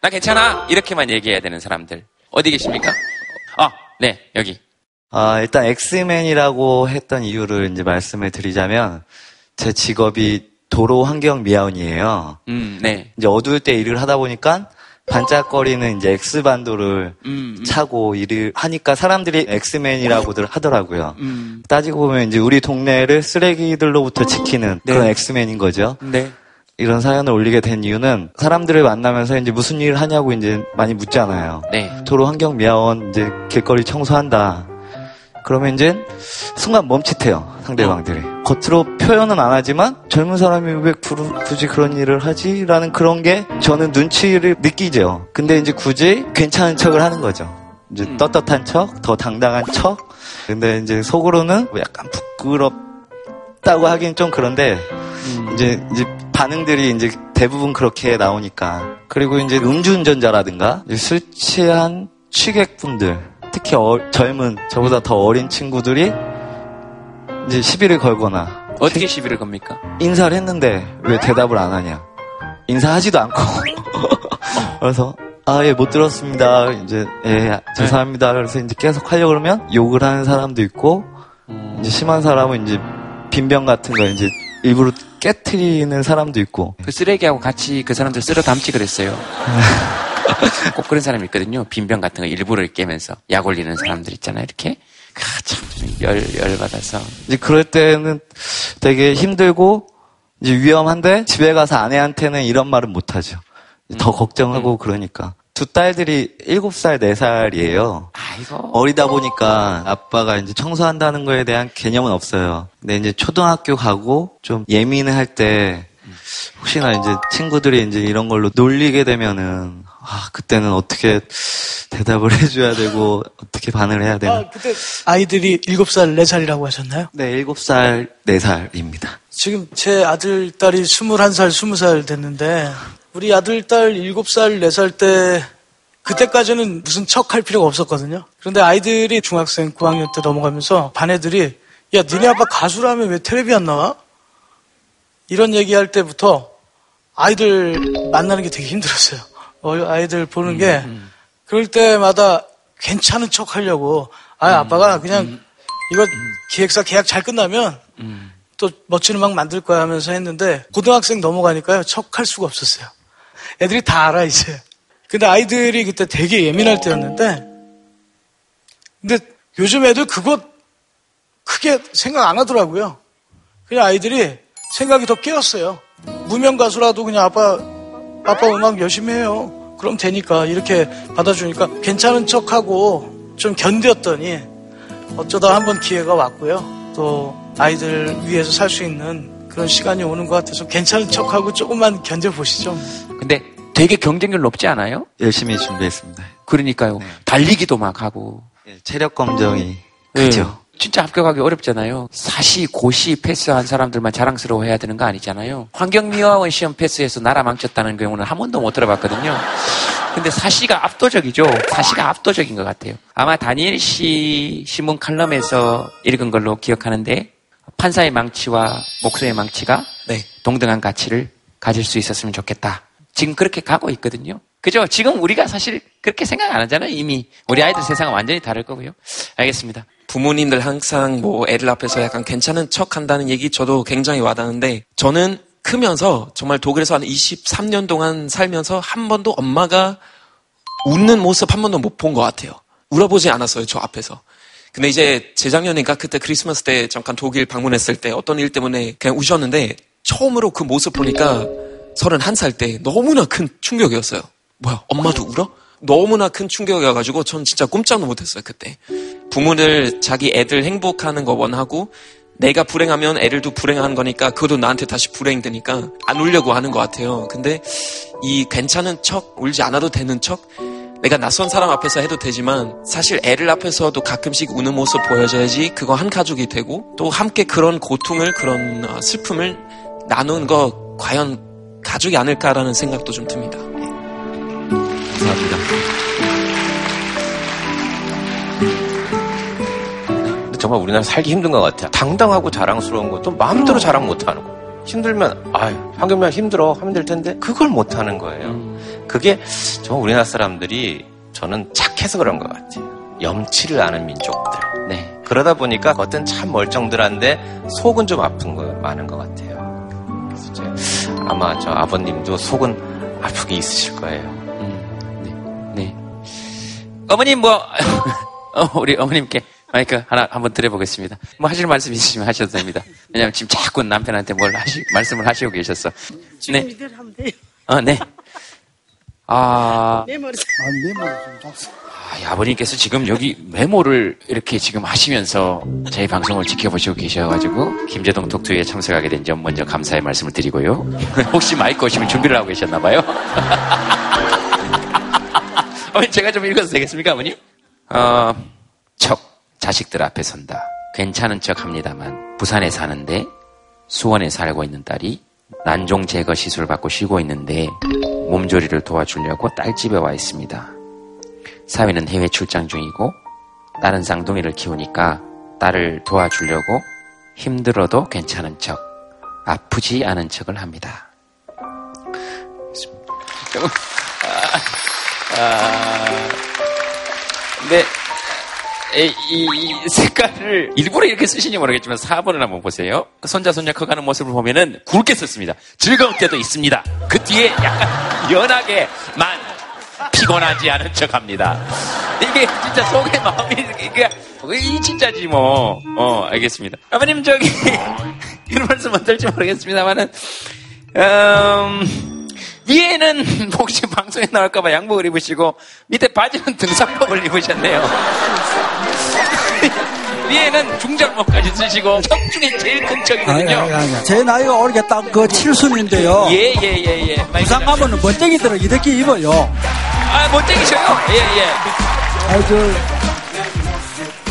나 괜찮아 이렇게만 얘기해야 되는 사람들 어디 계십니까? 아, 네 여기. 아, 일단 엑스맨이라고 했던 이유를 이제 말씀을 드리자면 제 직업이 도로 환경 미화원이에요. 음, 네. 이제 어두울 때 일을 하다 보니까 반짝거리는 이제 엑스반도를 음, 음. 차고 일을 하니까 사람들이 엑스맨이라고들 하더라고요. 음. 따지고 보면 이제 우리 동네를 쓰레기들로부터 지키는 네. 그런 엑스맨인 거죠. 네. 이런 사연을 올리게 된 이유는 사람들을 만나면서 이제 무슨 일을 하냐고 이제 많이 묻잖아요. 네. 도로 환경 미화원 이제 길거리 청소한다. 그러면 이제 순간 멈칫해요 상대방들이. 겉으로 표현은 안 하지만 젊은 사람이 왜 구- 굳이 그런 일을 하지라는 그런 게 저는 눈치를 느끼죠. 근데 이제 굳이 괜찮은 척을 하는 거죠. 이제 떳떳한 척, 더 당당한 척. 근데 이제 속으로는 뭐 약간 부끄럽다고 하긴 좀 그런데 이제 이제 반응들이 이제 대부분 그렇게 나오니까 그리고 이제 음주운전자라든가 이제 술 취한 취객분들 특히 어- 젊은 저보다 더 어린 친구들이 이제 시비를 걸거나 어떻게 시비를 겁니까? 인사를 했는데 왜 대답을 안 하냐. 인사하지도 않고. 그래서 아 예 못 들었습니다. 이제 예 죄송합니다. 그래서 이제 계속 하려 고 그러면 욕을 하는 사람도 있고 이제 심한 사람은 이제 빈병 같은 거 이제 일부러 깨트리는 사람도 있고. 그 쓰레기하고 같이 그 사람들 쓸어 담지 그랬어요. 꼭 그런 사람이 있거든요. 빈병 같은 거 일부러 깨면서 약 올리는 사람들 있잖아요. 이렇게. 아, 참, 열, 열받아서. 이제 그럴 때는 되게 힘들고 이제 위험한데 집에 가서 아내한테는 이런 말은 못 하죠. 더 걱정하고 그러니까. 두 딸들이 7살, 4살이에요. 어리다 보니까 아빠가 이제 청소한다는 거에 대한 개념은 없어요. 근데 이제 초등학교 가고 좀 예민할 때 혹시나 이제 친구들이 이제 이런 걸로 놀리게 되면은 아, 그때는 어떻게 대답을 해줘야 되고 어떻게 반응을 해야 되나. 아, 그때 아이들이 7살, 4살이라고 하셨나요? 네, 7살, 4살입니다. 지금 제 아들, 딸이 21살, 20살 됐는데, 우리 아들, 딸 7살, 4살 때, 그때까지는 무슨 척 할 필요가 없었거든요. 그런데 아이들이 중학생 9학년 때 넘어가면서 반 애들이, 야, 니네 아빠 가수라면 왜 텔레비 안 나와? 이런 얘기할 때부터 아이들 만나는 게 되게 힘들었어요. 어, 아이들 보는 게, 그럴 때마다 괜찮은 척 하려고, 아, 아빠가 그냥 이거 기획사 계약 잘 끝나면 또 멋진 음악 만들 거야 하면서 했는데 고등학생 넘어가니까요 척할 수가 없었어요. 애들이 다 알아 이제. 근데 아이들이 그때 되게 예민할 때였는데 근데 요즘 애들 그거 크게 생각 안 하더라고요. 그냥 아이들이 생각이 더 깨었어요. 무명 가수라도 그냥 아빠 아빠 음악 열심히 해요. 그럼 되니까 이렇게 받아주니까 괜찮은 척하고 좀 견뎠더니 어쩌다 한번 기회가 왔고요. 또 아이들 위해서 살 수 있는 그런 시간이 오는 것 같아서 괜찮은 척하고 조금만 견뎌보시죠. 근데 되게 경쟁률 높지 않아요? 열심히 준비했습니다. 그러니까요. 달리기도 막 하고. 체력 검정이 네. 그죠. 진짜 합격하기 어렵잖아요. 사시, 고시 패스한 사람들만 자랑스러워 해야 되는 거 아니잖아요. 환경미화원 시험 패스해서 나라 망쳤다는 경우는 한 번도 못 들어봤거든요. 근데 사시가 압도적이죠. 사시가 압도적인 것 같아요. 아마 다니엘 씨 신문 칼럼에서 읽은 걸로 기억하는데 판사의 망치와 목소의 망치가 동등한 가치를 가질 수 있었으면 좋겠다. 지금 그렇게 가고 있거든요. 그죠? 지금 우리가 사실 그렇게 생각 안 하잖아요. 이미 우리 아이들 세상은 완전히 다를 거고요. 알겠습니다. 부모님들 항상 뭐 애들 앞에서 약간 괜찮은 척 한다는 얘기 저도 굉장히 와닿는데 저는 크면서 정말 독일에서 한 23년 동안 살면서 한 번도 엄마가 웃는 모습 한 번도 못 본 것 같아요. 울어보지 않았어요, 저 앞에서. 근데 이제 재작년인가 그때 크리스마스 때 잠깐 독일 방문했을 때 어떤 일 때문에 그냥 우셨는데 처음으로 그 모습 보니까 31살 때 너무나 큰 충격이었어요. 뭐야, 엄마도 울어? 너무나 큰 충격이어가지고 전 진짜 꼼짝도 못했어요, 그때. 부모들 자기 애들 행복하는 거 원하고 내가 불행하면 애들도 불행한 거니까 그것도 나한테 다시 불행되니까 안 울려고 하는 것 같아요. 근데 이 괜찮은 척, 울지 않아도 되는 척, 내가 낯선 사람 앞에서 해도 되지만 사실 애들 앞에서도 가끔씩 우는 모습 보여줘야지 그거 한 가족이 되고 또 함께 그런 고통을 그런 어, 슬픔을 나누는 거 과연 가족이 아닐까라는 생각도 좀 듭니다. 감사합니다. 근데 정말 우리나라 살기 힘든 것 같아요. 당당하고 자랑스러운 것도 마음대로 자랑 못하는 거. 힘들면 아유 황금면 힘들어 하면 될 텐데 그걸 못하는 거예요. 그게 정말 우리나라 사람들이 저는 착해서 그런 것 같아요. 염치를 아는 민족들. 네. 그러다 보니까 겉은 참 멀쩡들한데 속은 좀 아픈 거 많은 것 같아요. 그래서 이제 아마 저 아버님도 속은 아프게 있으실 거예요. 네. 어머님 뭐 어, 우리 어머님께 마이크 하나 한번 드려보겠습니다. 뭐 하실 말씀 있으시면 하셔도 됩니다. 왜냐하면 지금 자꾸 남편한테 뭘 하시, 말씀을 하시고. 지금 네. 이대로 하면 돼요. 어, 네. 아, 내 머리. 아, 내 머리 좀 잡수. 아, 아버님께서 지금 여기 메모를 이렇게 지금 하시면서 저희 방송을 지켜보시고 계셔가지고 김재동 톡투에 참석하게 된 점 먼저 감사의 말씀을 드리고요. 혹시 마이크 오시면 준비를 하고 계셨나봐요. 어머니 제가 좀 읽어도 되겠습니까, 어머님? 어, 척 자식들 앞에 선다. 괜찮은 척 합니다만 부산에 사는데 수원에 살고 있는 딸이 난종 제거 시술 받고 쉬고 있는데 몸조리를 도와주려고 딸 집에 와 있습니다. 사위는 해외 출장 중이고 딸은 쌍둥이를 키우니까 딸을 도와주려고 힘들어도 괜찮은 척, 아프지 않은 척을 합니다. 아, 아, 근데 이, 이, 색깔을 일부러 이렇게 쓰시는지 모르겠지만 4번을 한번 보세요. 손자 손자 커가는 모습을 보면은 굵게 썼습니다. 즐거울 때도 있습니다. 그 뒤에 약간 연하게 만 피곤하지 않은 척합니다. 이게 진짜 속에 마음이 이게 이 진짜지 뭐. 어 알겠습니다. 아버님 저기 이런 말씀 어떨지 모르겠습니다만은 음. 위에는 혹시 방송에 나올까봐 양복을 입으시고 밑에 바지는 등산복을 입으셨네요. 위에는 중절모까지 쓰시고 척 중에 제일 큰 척이거든요. 아니, 아니, 아니. 제 나이가 딱그 칠순인데요. 예, 예, 예, 예. 부산 가면은 멋쟁이들은 이렇게 입어요. 아, 멋쟁이셔요? 예, 예. 아이, 저,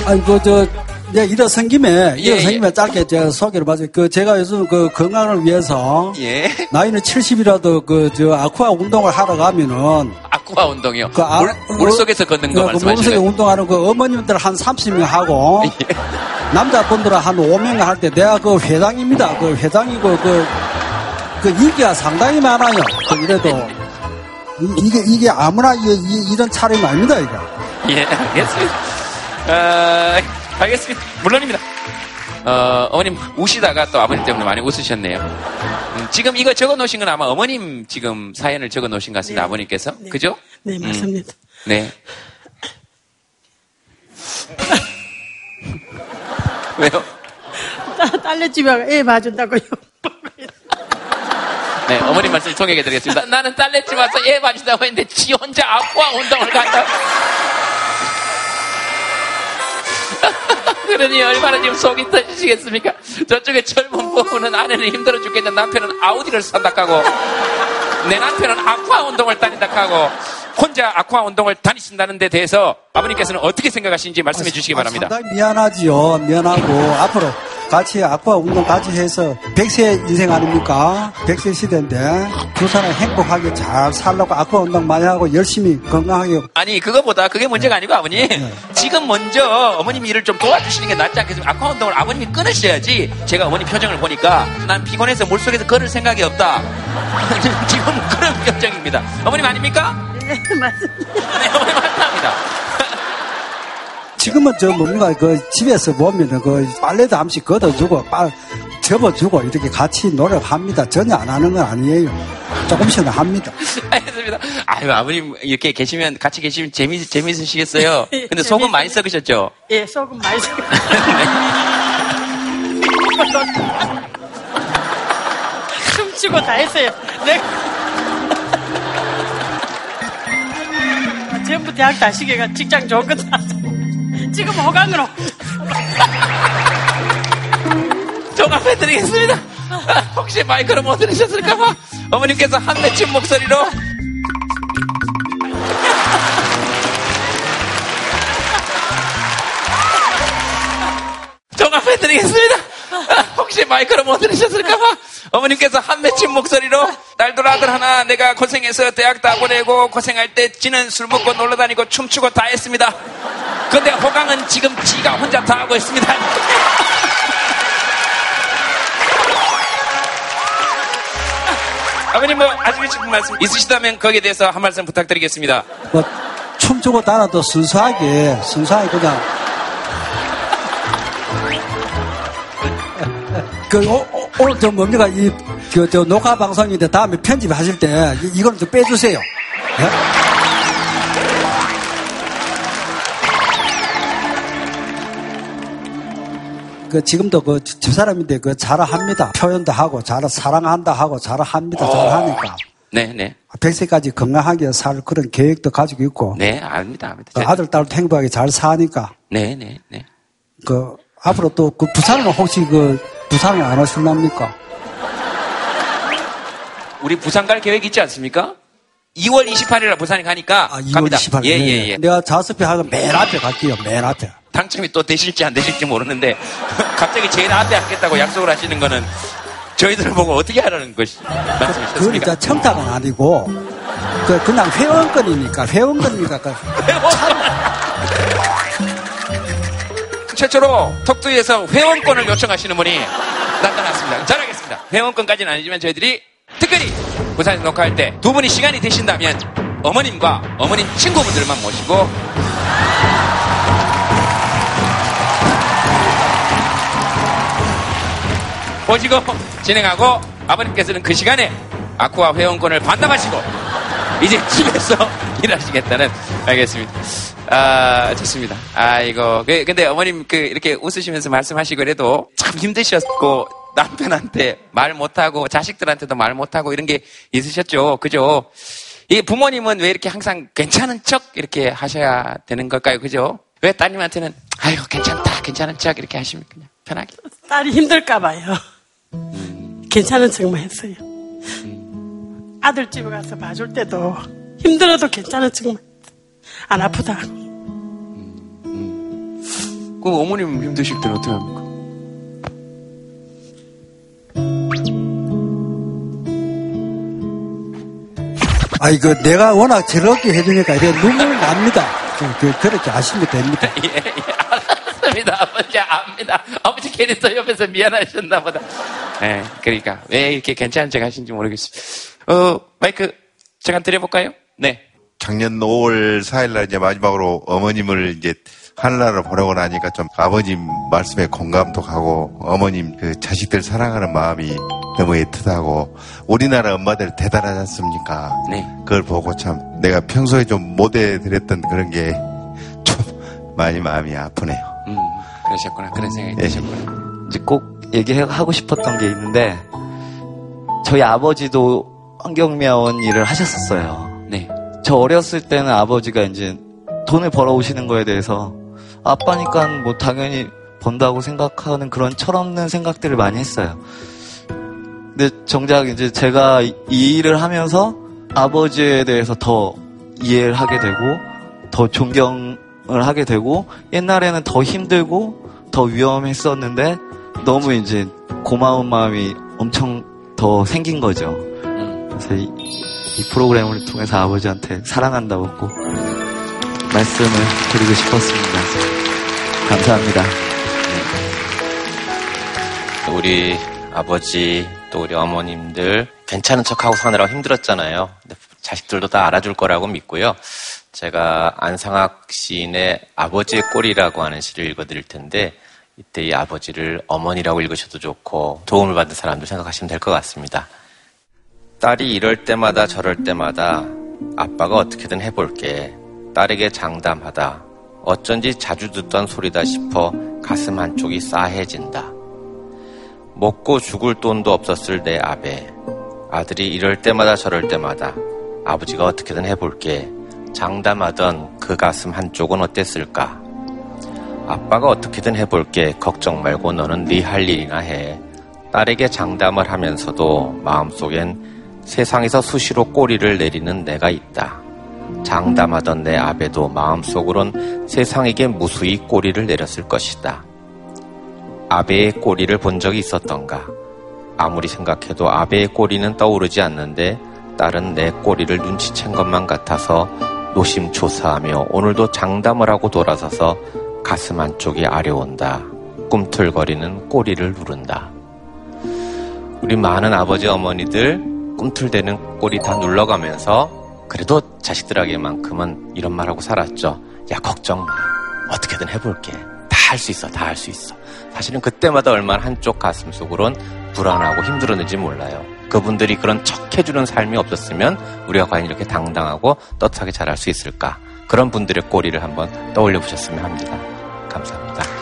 아이, 그, 저, 네, 일어선 김에, 예, 일어선 예. 김에 짧게 제가 소개를 받아요. 그, 제가 요즘 그 건강을 위해서. 예. 나이는 70이라도 그, 저, 아쿠아 운동을 하러 가면은. 아쿠아 운동이요. 그 아- 물, 물속에서 걷는 거 그 말씀하시는 물속에? 운동하는 그 어머님들 한 30명 하고. 예. 남자분들은 한 5명 할 때 내가 그 회장입니다. 그 회장이고 그, 그 인기가 상당히 많아요. 그 이래도. 이- 이게, 이게 아무나 이, 런 차림이 아닙니다, 이거. 예, 알겠습니다. 어, 알겠습니다. 물론입니다. 어, 어머님 우시다가 또 아버님 때문에 많이 웃으셨네요. 음, 지금 이거 적어 놓으신 건 아마 어머님 지금 사연을 적어 놓으신 것 같습니다. 아버님께서. 그죠? 네, 음, 맞습니다. 네. 왜요? 딸- 딸네 집에 애 봐준다고요. 네, 어머님 말씀 통역해 드리겠습니다. 나는 딸내 집 와서 애 봐준다고 했는데 지 혼자 아쿠아 운동을 간다. 그러니 얼마나 지금 속이 터지시겠습니까? 저쪽에 젊은 부부는 아내는 힘들어 죽겠는 남편은 아우디를 산다 하고 내 남편은 아쿠아 운동을 다닌다 하고 혼자 아쿠아 운동을 다니신다는 데 대해서 아버님께서는 어떻게 생각하시는지 말씀해 주시기 바랍니다. 상당히 미안하지요. 미안하고 앞으로 같이 아쿠아 운동 같이 해서 100세 인생 아닙니까? 100세 시대인데 두 사람 행복하게 잘 살라고 아쿠아 운동 많이 하고 열심히 건강하게 아니 그거보다 그게 문제가 아니고 아버님 지금 먼저 어머님 일을 좀 도와주시는 게 낫지 않겠습니까? 아쿠아 운동을 아버님이 끊으셔야지 제가 어머님 표정을 보니까 난 피곤해서 물속에서 걸을 생각이 없다 지금 그런 표정입니다 어머님 아닙니까? 네, 맞습니다. 네 어머님 맞답니다 지금은 저 뭡니까 그 집에서 보면은 그 빨래도 함씩 걷어주고 빨 접어주고 이렇게 같이 노력합니다. 전혀 안 하는 건 아니에요. 조금씩은 합니다. 알겠습니다 아유 아버님 이렇게 계시면 같이 계시면 재미, 재미있으시겠어요 근데 소금 많이 썩으셨죠? 예, 소금 많이 써. 춤추고 다 했어요. 내가 전부 대학 다시게가 직장 좋은 거 다. 지금 호강으로. 종합해드리겠습니다 혹시 마이크를 못 들으셨을까봐 어머님께서 한 맺힌 목소리로 종합해드리겠습니다. 혹시 마이크를 못 들으셨을까봐 어머님께서 한 맺힌 목소리로 딸들 아들 하나 내가 고생해서 대학 다 보내고 고생할 때 지는 술 먹고 놀러 다니고 춤추고 다 했습니다. 근데 호강은 지금 지가 혼자 다 하고 있습니다. 아버님 뭐 아시고 싶은 말씀 있으시다면 거기에 대해서 한 말씀 부탁드리겠습니다. 뭐 춤추고 따라도 순수하게 순수하게 그냥 그 오, 오, 오늘 저 뭡니까 이저 저 녹화 방송인데 다음에 편집하실 때 이- 이거는 좀 빼주세요. 예? 그 지금도 그 집사람인데 그 잘합니다. 표현도 하고 잘 사랑한다 하고 잘합니다. 잘하니까 네, 네. 100세까지 건강하게 살 그런 계획도 가지고 있고. 네, 압니다, 압니다. 그 아들, 딸도 행복하게 잘 사니까. 네, 네, 네. 그, 앞으로 또, 그 부산은 혹시 그, 부산을 안 오실랍니까? 우리 부산 갈 계획 있지 않습니까? 2월 28일 부산에 가니까 아, 2월 갑니다. 28일. 예, 예, 예. 내가 자습회 하고 맨 앞에 갈게요, 맨 앞에. 당첨이 또 되실지 안 되실지 모르는데 갑자기 제일 앞에 앉겠다고 약속을 하시는 거는 저희들을 보고 어떻게 하라는 것이 말씀이셨습니까? 이제 청탁은 아니고, 그, 그냥 회원권이니까, 회원권이니까, 그, 최초로 톡투이에서 회원권을 요청하시는 분이 나타났습니다. 잘하겠습니다. 회원권까지는 아니지만 저희들이 특별히 부산에서 녹화할 때 두 분이 시간이 되신다면 어머님과 어머님 친구분들만 모시고 모시고 진행하고 아버님께서는 그 시간에 아쿠아 회원권을 반납하시고 이제 집에서 일하시겠다는 알겠습니다. 아 좋습니다. 아 이거 그- 근데 어머님 그 이렇게 웃으시면서 말씀하시고 그래도 참 힘드셨고 남편한테 말 못하고 자식들한테도 말 못하고 이런 게 있으셨죠. 그죠? 이 부모님은 왜 이렇게 항상 괜찮은 척 이렇게 하셔야 되는 걸까요? 그죠? 왜 따님한테는 아유 괜찮다 괜찮은 척 이렇게 하시면 그냥 편하게 딸이 힘들까 봐요. 괜찮은 척만 했어요. 아들 집에 가서 봐줄 때도 힘들어도 척만 했어요. 안 아프다. 그 어머님 힘드실 때는 어떻게 합니까? 아이, 그, 내가 워낙 즐겁게 해주니까 이래 눈물 납니다. 그, 그, 그렇게 아시면 됩니다. 예, 예, 알았습니다. 아버지, 압니다. 아버지 괜히 또 옆에서 미안하셨나 보다. 예, 그러니까, 왜 이렇게 괜찮은 척 하신지 모르겠어요. 어, 마이크, 잠깐 드려볼까요? 네. 작년 5월 4일날 이제 마지막으로 어머님을 이제 하늘나라로 보내고 나니까 좀 아버님 말씀에 공감도 가고 어머님 그 자식들 사랑하는 마음이 너무 애틋하고 우리나라 엄마들 대단하지 않습니까? 네. 그걸 보고 참 내가 평소에 좀 못해드렸던 그런 게 좀 많이 마음이 아프네요. 음, 그러셨구나. 그런 생각이 예. 드셨구나. 이제 꼭 얘기하고 싶었던 게 있는데 저희 아버지도 환경미화원 일을 하셨었어요. 네. 저 어렸을 때는 아버지가 이제 돈을 벌어오시는 거에 대해서 아빠니까 뭐 당연히 번다고 생각하는 그런 철없는 생각들을 많이 했어요. 근데 정작 이제 제가 이- 이 일을 하면서 아버지에 대해서 더 이해를 하게 되고 더 존경을 하게 되고 옛날에는 더 힘들고 더 위험했었는데 너무 이제 고마운 마음이 엄청 더 생긴 거죠. 그래서 이, 이 프로그램을 통해서 아버지한테 사랑한다고 꼭 말씀을 드리고 싶었습니다. 감사합니다. 우리 아버지 또 우리 어머님들 괜찮은 척하고 사느라고 힘들었잖아요. 자식들도 다 알아줄 거라고 믿고요. 제가 안상학 시인의 아버지의 꼴이라고 하는 시를 읽어드릴 텐데 이때 이 아버지를 어머니라고 읽으셔도 좋고 도움을 받은 사람들 생각하시면 될 것 같습니다. 딸이 이럴 때마다 저럴 때마다 아빠가 어떻게든 해볼게. 딸에게 장담하다. 어쩐지 자주 듣던 소리다 싶어 가슴 한쪽이 싸해진다. 먹고 죽을 돈도 없었을 내 아베. 아들이 이럴 때마다 저럴 때마다 아버지가 어떻게든 해볼게. 장담하던 그 가슴 한쪽은 어땠을까? 아빠가 어떻게든 해볼게. 걱정 말고 너는 네 할 일이나 해. 딸에게 장담을 하면서도 마음속엔 세상에서 수시로 꼬리를 내리는 내가 있다. 장담하던 내 아베도 마음속으론 세상에게 무수히 꼬리를 내렸을 것이다. 아베의 꼬리를 본 적이 있었던가? 아무리 생각해도 아베의 꼬리는 떠오르지 않는데 딸은 내 꼬리를 눈치챈 것만 같아서 노심초사하며 오늘도 장담을 하고 돌아서서 가슴 한쪽이 아려온다. 꿈틀거리는 꼬리를 누른다. 우리 많은 아버지 어머니들 꿈틀대는 꼬리 다 눌러가면서 그래도 자식들에게만큼은 이런 말하고 살았죠. 야 걱정 마. 어떻게든 해볼게. 다 할 수 있어. 다 할 수 있어. 사실은 그때마다 얼마나 한쪽 가슴 속으론 불안하고 힘들었는지 몰라요. 그분들이 그런 척 해주는 삶이 없었으면 우리가 과연 이렇게 당당하고 떳하게 자랄 수 있을까? 그런 분들의 꼬리를 한번 떠올려 보셨으면 합니다. 감사합니다.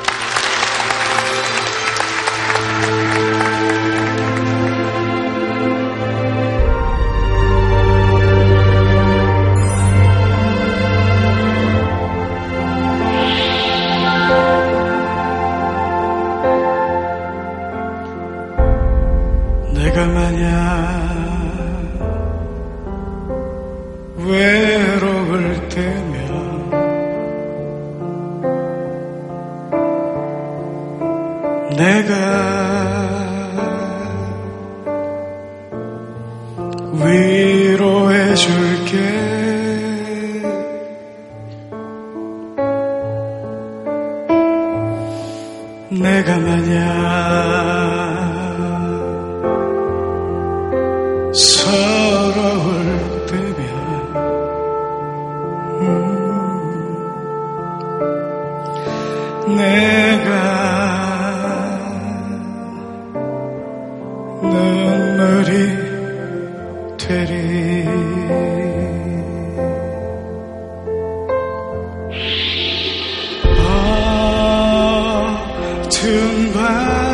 어